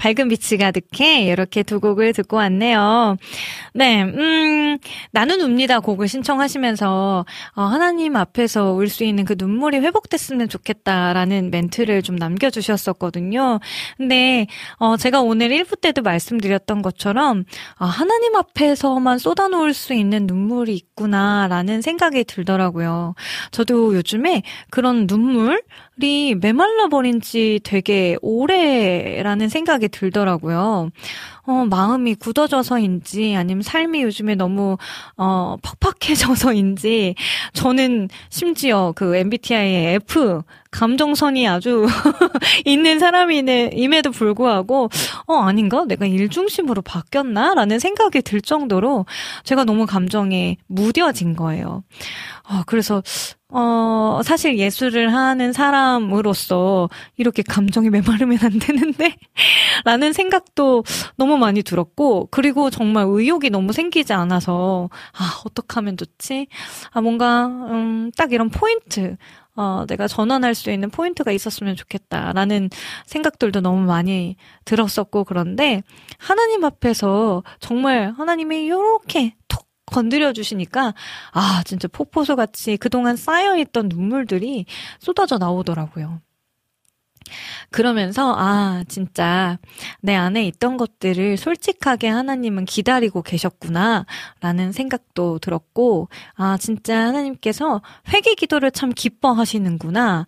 S3: 밝은 빛이 가득해 이렇게 두 곡을 듣고 왔네요. 네, 음, 나는 웁니다 곡을 신청하시면서 어, 하나님 앞에서 울 수 있는 그 눈물이 회복됐으면 좋겠다라는 멘트를 좀 남겨주셨었거든요. 근데 어, 제가 오늘 1부 때도 말씀드렸던 것처럼 아, 하나님 앞에서만 쏟아놓을 수 있는 눈물이 있구나라는 생각이 들더라고요. 저도 요즘에 그런 눈물이 메말라 버린 지 되게 오래라는 생각이 들더라고요. 어, 마음이 굳어져서인지 아니면 삶이 요즘에 너무 어, 팍팍해져서인지 저는 심지어 그 MBTI의 F 감정선이 아주 있는 사람임에도 불구하고 어 아닌가 내가 일 중심으로 바뀌었나라는 생각이 들 정도로 제가 너무 감정에 무뎌진 거예요. 어, 그래서 어, 사실 예술을 하는 사람으로서 이렇게 감정이 메마르면 안 되는데, 라는 생각도 너무 많이 들었고, 그리고 정말 의욕이 너무 생기지 않아서, 아, 어떡하면 좋지? 아, 뭔가, 음, 딱 이런 포인트, 어, 내가 전환할 수 있는 포인트가 있었으면 좋겠다라는 생각들도 너무 많이 들었었고, 그런데 하나님 앞에서 정말 하나님이 이렇게 톡 건드려 주시니까 아 진짜 폭포수 같이 그동안 쌓여있던 눈물들이 쏟아져 나오더라고요. 그러면서 아 진짜 내 안에 있던 것들을 솔직하게 하나님은 기다리고 계셨구나 라는 생각도 들었고 아 진짜 하나님께서 회개 기도를 참 기뻐하시는구나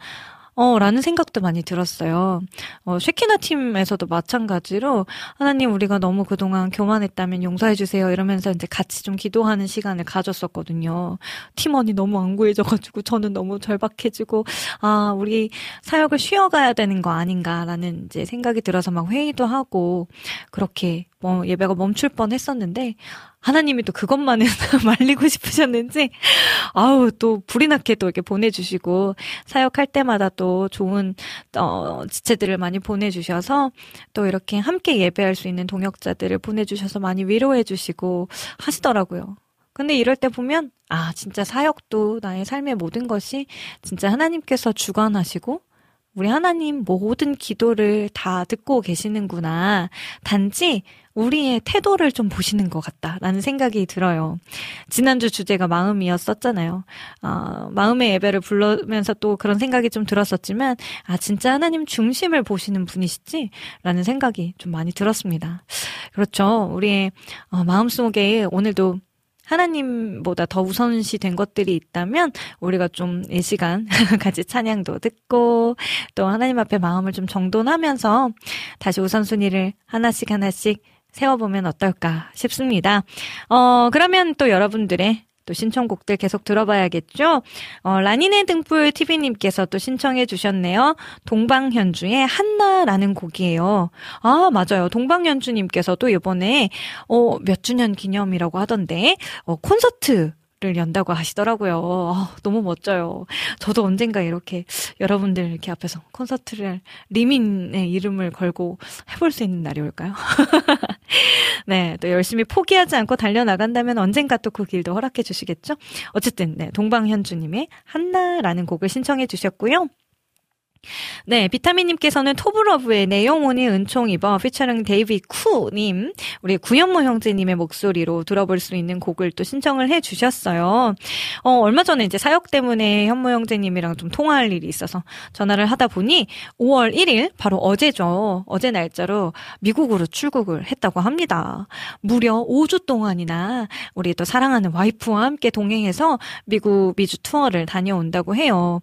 S3: 어, 라는 생각도 많이 들었어요. 어, 쉐키나 팀에서도 마찬가지로 하나님 우리가 너무 그동안 교만했다면 용서해 주세요 이러면서 이제 같이 좀 기도하는 시간을 가졌었거든요. 팀원이 너무 안 구해져가지고 저는 너무 절박해지고 아, 우리 사역을 쉬어가야 되는 거 아닌가라는 이제 생각이 들어서 막 회의도 하고 그렇게 뭐 예배가 멈출 뻔 했었는데 하나님이 또 그것만은 말리고 싶으셨는지 아우 또 불이 나게 또 이렇게 보내주시고 사역할 때마다 또 좋은 어 지체들을 많이 보내주셔서 또 이렇게 함께 예배할 수 있는 동역자들을 보내주셔서 많이 위로해주시고 하시더라고요. 근데 이럴 때 보면 아 진짜 사역도 나의 삶의 모든 것이 진짜 하나님께서 주관하시고 우리 하나님 모든 기도를 다 듣고 계시는구나. 단지 우리의 태도를 좀 보시는 것 같다라는 생각이 들어요. 지난주 주제가 마음이었었잖아요. 어, 마음의 예배를 부르면서 또 그런 생각이 좀 들었었지만, 아, 진짜 하나님 중심을 보시는 분이시지? 라는 생각이 좀 많이 들었습니다. 그렇죠. 우리의 어, 마음속에 오늘도 하나님보다 더 우선시 된 것들이 있다면 우리가 좀 이 시간 같이 찬양도 듣고 또 하나님 앞에 마음을 좀 정돈하면서 다시 우선순위를 하나씩 하나씩 세워보면 어떨까 싶습니다. 어, 그러면 또 여러분들의 또 신청곡들 계속 들어봐야겠죠? 어, 라니네 등불 TV님께서 또 신청해 주셨네요. 동방현주의 한나라는 곡이에요. 아, 맞아요. 동방현주님께서도 이번에, 어, 몇 주년 기념이라고 하던데, 어, 콘서트 를 연다고 하시더라고요. 어, 너무 멋져요. 저도 언젠가 이렇게 여러분들 이렇게 앞에서 콘서트를 리민의 이름을 걸고 해볼 수 있는 날이 올까요? 네, 또 열심히 포기하지 않고 달려나간다면 언젠가 또 그 길도 허락해 주시겠죠? 어쨌든, 네, 동방현주님의 한나라는 곡을 신청해 주셨고요. 네, 비타민님께서는 토브러브의 내 영혼이 은총 입어 피처링 데이비 쿠님, 우리 구현모 형제님의 목소리로 들어볼 수 있는 곡을 또 신청을 해 주셨어요. 어, 얼마 전에 이제 사역 때문에 현모 형제님이랑 좀 통화할 일이 있어서 전화를 하다 보니 5월 1일, 바로 어제죠. 어제 날짜로 미국으로 출국을 했다고 합니다. 무려 5주 동안이나 우리 또 사랑하는 와이프와 함께 동행해서 미국 미주 투어를 다녀온다고 해요.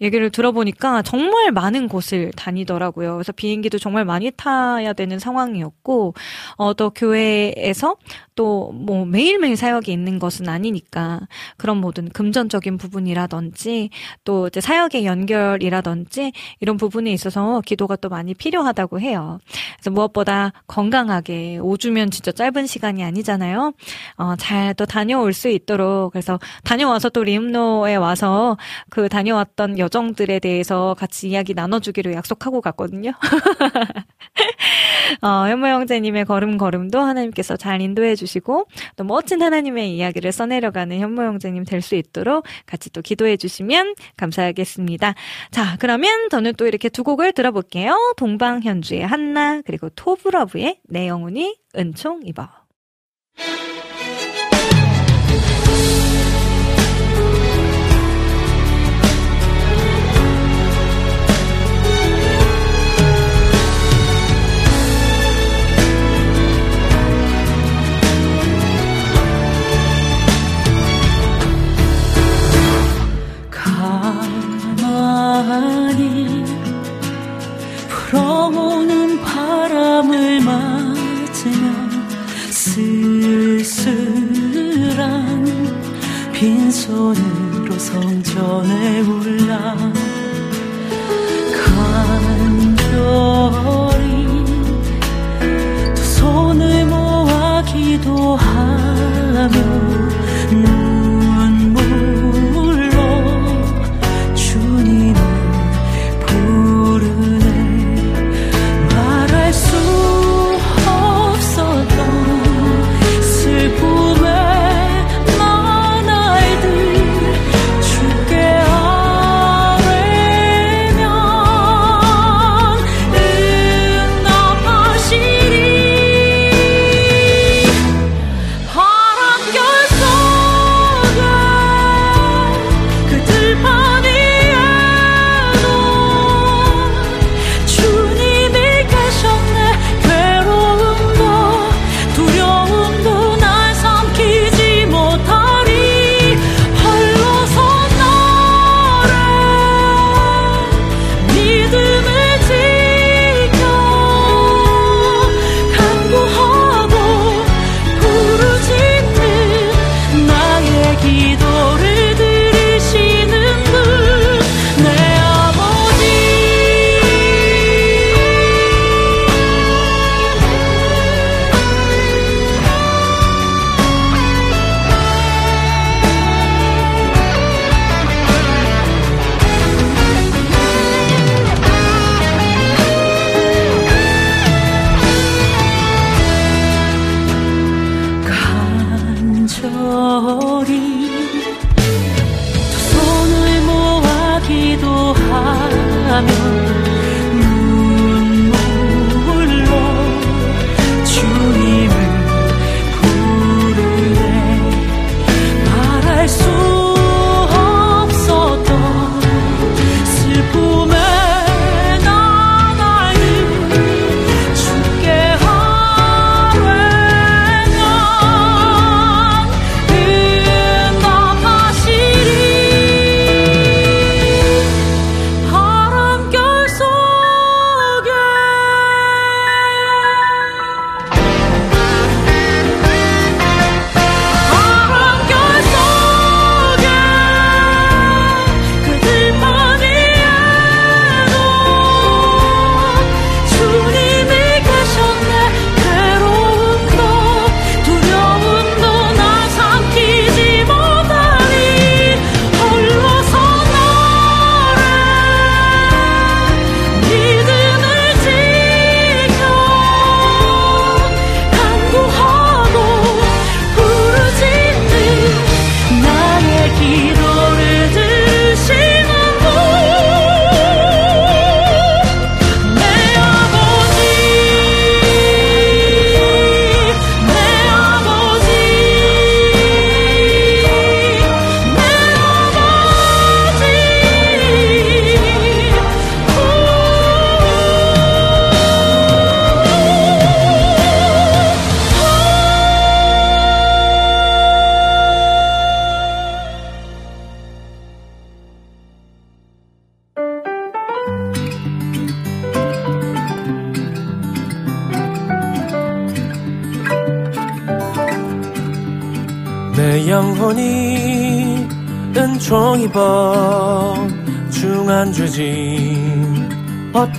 S3: 얘기를 들어보니까 정말 정말 많은 곳을 다니더라고요. 그래서 비행기도 정말 많이 타야 되는 상황이었고, 어, 또 교회에서 또 뭐 매일매일 사역이 있는 것은 아니니까 그런 모든 금전적인 부분이라든지 또 이제 사역의 연결이라든지 이런 부분에 있어서 기도가 또 많이 필요하다고 해요. 그래서 무엇보다 건강하게 5주면 진짜 짧은 시간이 아니잖아요. 어, 잘 또 다녀올 수 있도록 그래서 다녀와서 또 리음노에 와서 그 다녀왔던 여정들에 대해서 같이 이야기 나눠주기로 약속하고 갔거든요. 어, 현모 형제님의 걸음걸음도 하나님께서 잘 인도해 주시고 또 멋진 하나님의 이야기를 써내려가는 현모 형제님 될 수 있도록 같이 또 기도해 주시면 감사하겠습니다. 자, 그러면 저는 또 이렇게 두 곡을 들어볼게요. 동방현주의 한나 그리고 토브러브의 내 영혼이 은총 입어.
S5: 가만히 불어오는 바람을 맞으며 쓸쓸한 빈손으로 성전에 올라. 간절히 두 손을 모아 기도하며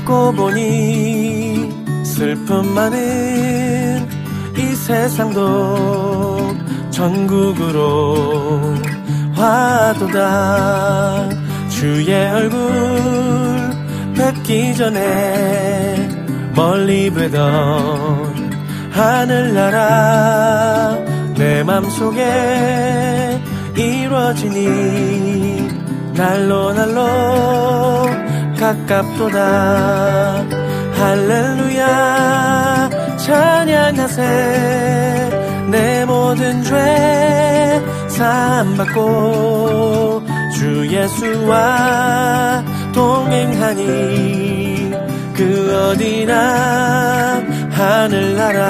S13: 얻고 보니 슬픔 많은 이 세상도 전국으로 와도다. 주의 얼굴 뵙기 전에 멀리 뵈던 하늘나라 내 맘속에 이루어지니 날로 날로 가깝도다. 할렐루야. 찬양하세. 내 모든 죄 사함받고 주 예수와 동행하니 그 어디나 하늘나라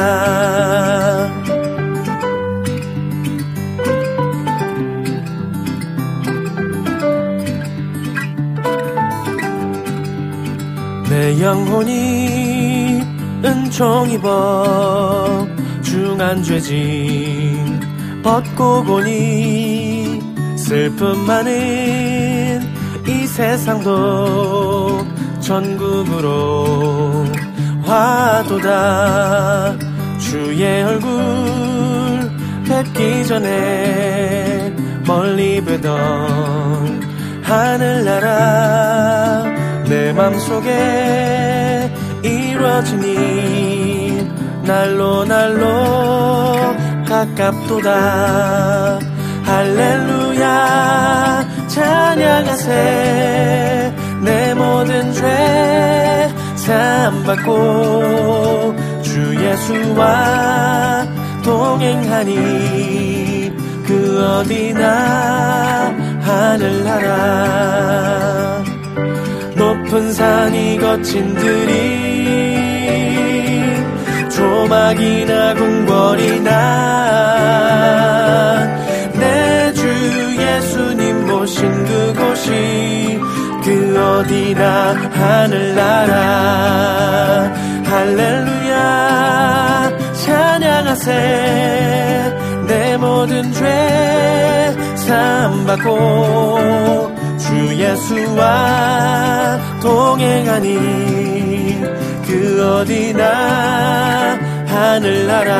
S13: 내 영혼이 은총 입어 중한 죄짐 벗고 보니 슬픔 많은 이 세상도 전국으로 화도다. 주의 얼굴 뵙기 전에 멀리 뵈던 하늘나라 내 맘속에 이루어지니 날로 날로 가깝도다. 할렐루야 찬양하세. 내 모든 죄 사함받고 주 예수와 동행하니 그 어디나 하늘나라 높은 산이 거친 들이 조막이나 궁궐이나 내 주 예수님 모신 그곳이 그 어디나 하늘나라. 할렐루야. 찬양하세. 내 모든 죄 사함받고 주 예수와 동행하니 그 어디나 하늘나라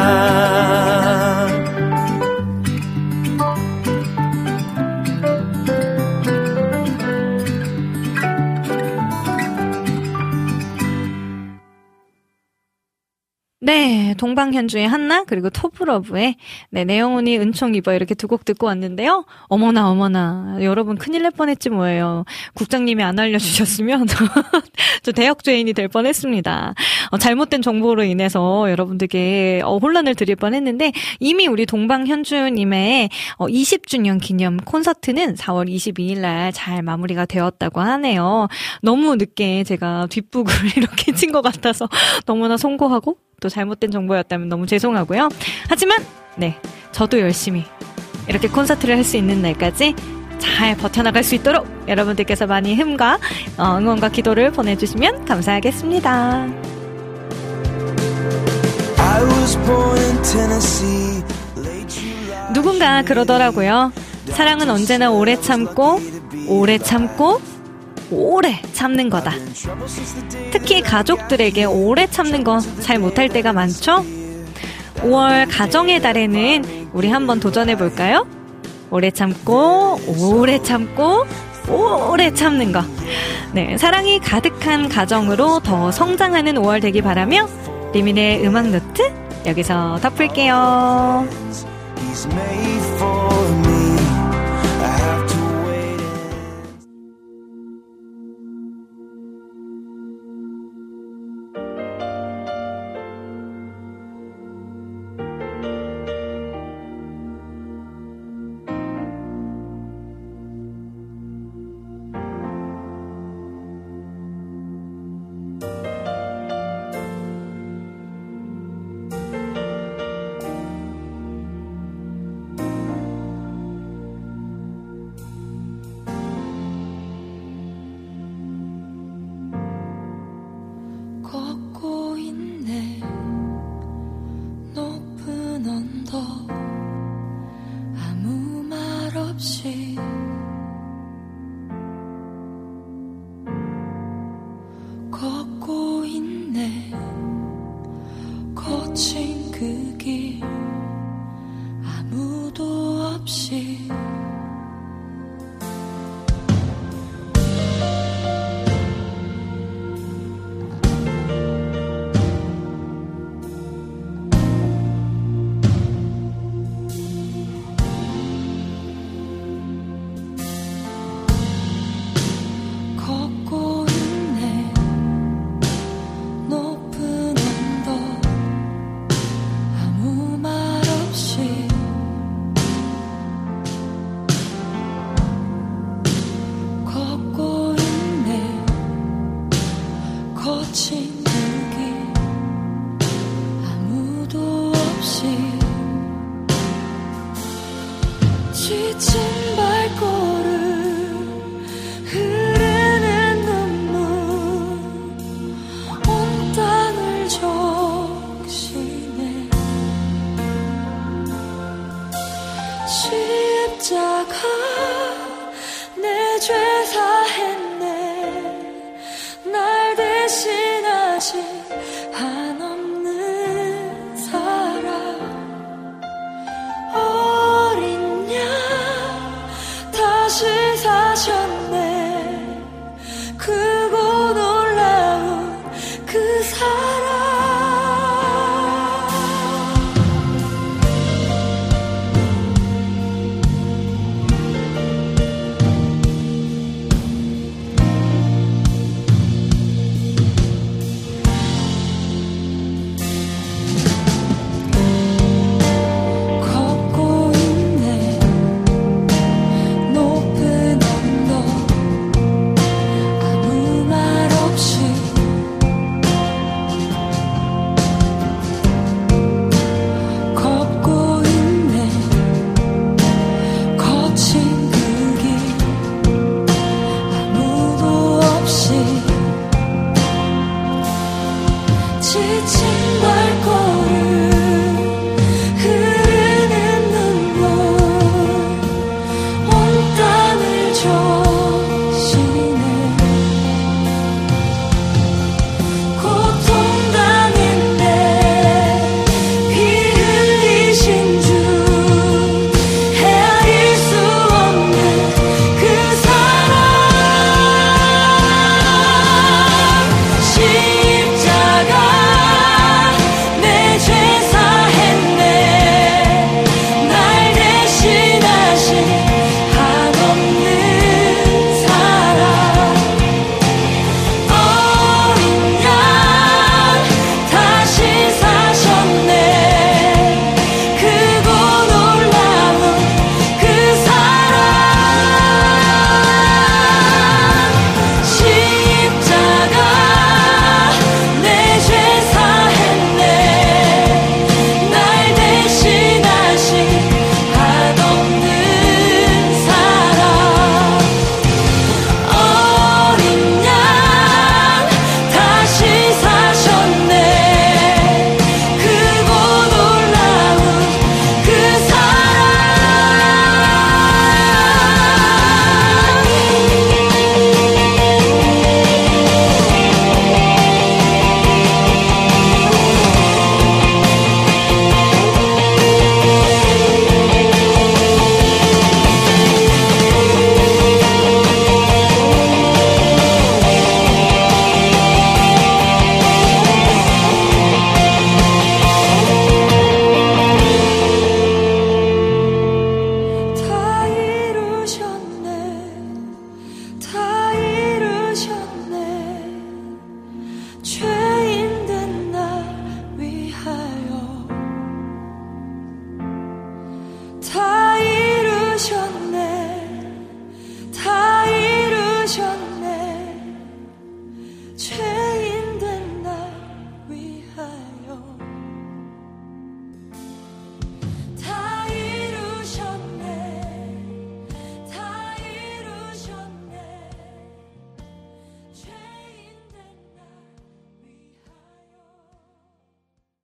S3: 네, 동방현주의 한나 그리고 토브러브의 네, 내 영혼이 은총 입어 이렇게 두 곡 듣고 왔는데요. 어머나 어머나 여러분 큰일 날 뻔했지 뭐예요. 국장님이 안 알려주셨으면 저 대역 죄인이 될 뻔했습니다. 어, 잘못된 정보로 인해서 여러분들께 어, 혼란을 드릴 뻔했는데 이미 우리 동방현주님의 어, 20주년 기념 콘서트는 4월 22일 날 잘 마무리가 되었다고 하네요. 너무 늦게 제가 뒷북을 이렇게 친 것 같아서 너무나 송구하고 또 잘못된 정보 였다면 너무 죄송하고요. 하지만 네 저도 열심히 이렇게 콘서트를 할 수 있는 날까지 잘 버텨나갈 수 있도록 여러분들께서 많이 힘과 어, 응원과 기도를 보내주시면 감사하겠습니다.
S15: I was born in Tennessee.
S3: 누군가 그러더라고요. 사랑은 언제나 오래 참고, 오래 참고, 오래 참는 거다. 특히 가족들에게 오래 참는 거 잘 못할 때가 많죠? 5월 가정의 달에는 우리 한번 도전해 볼까요? 오래 참고, 오래 참고, 오래 참는 거. 네, 사랑이 가득한 가정으로 더 성장하는 5월 되기 바라며 리민의 음악 노트 여기서 덮을게요.
S5: 십자가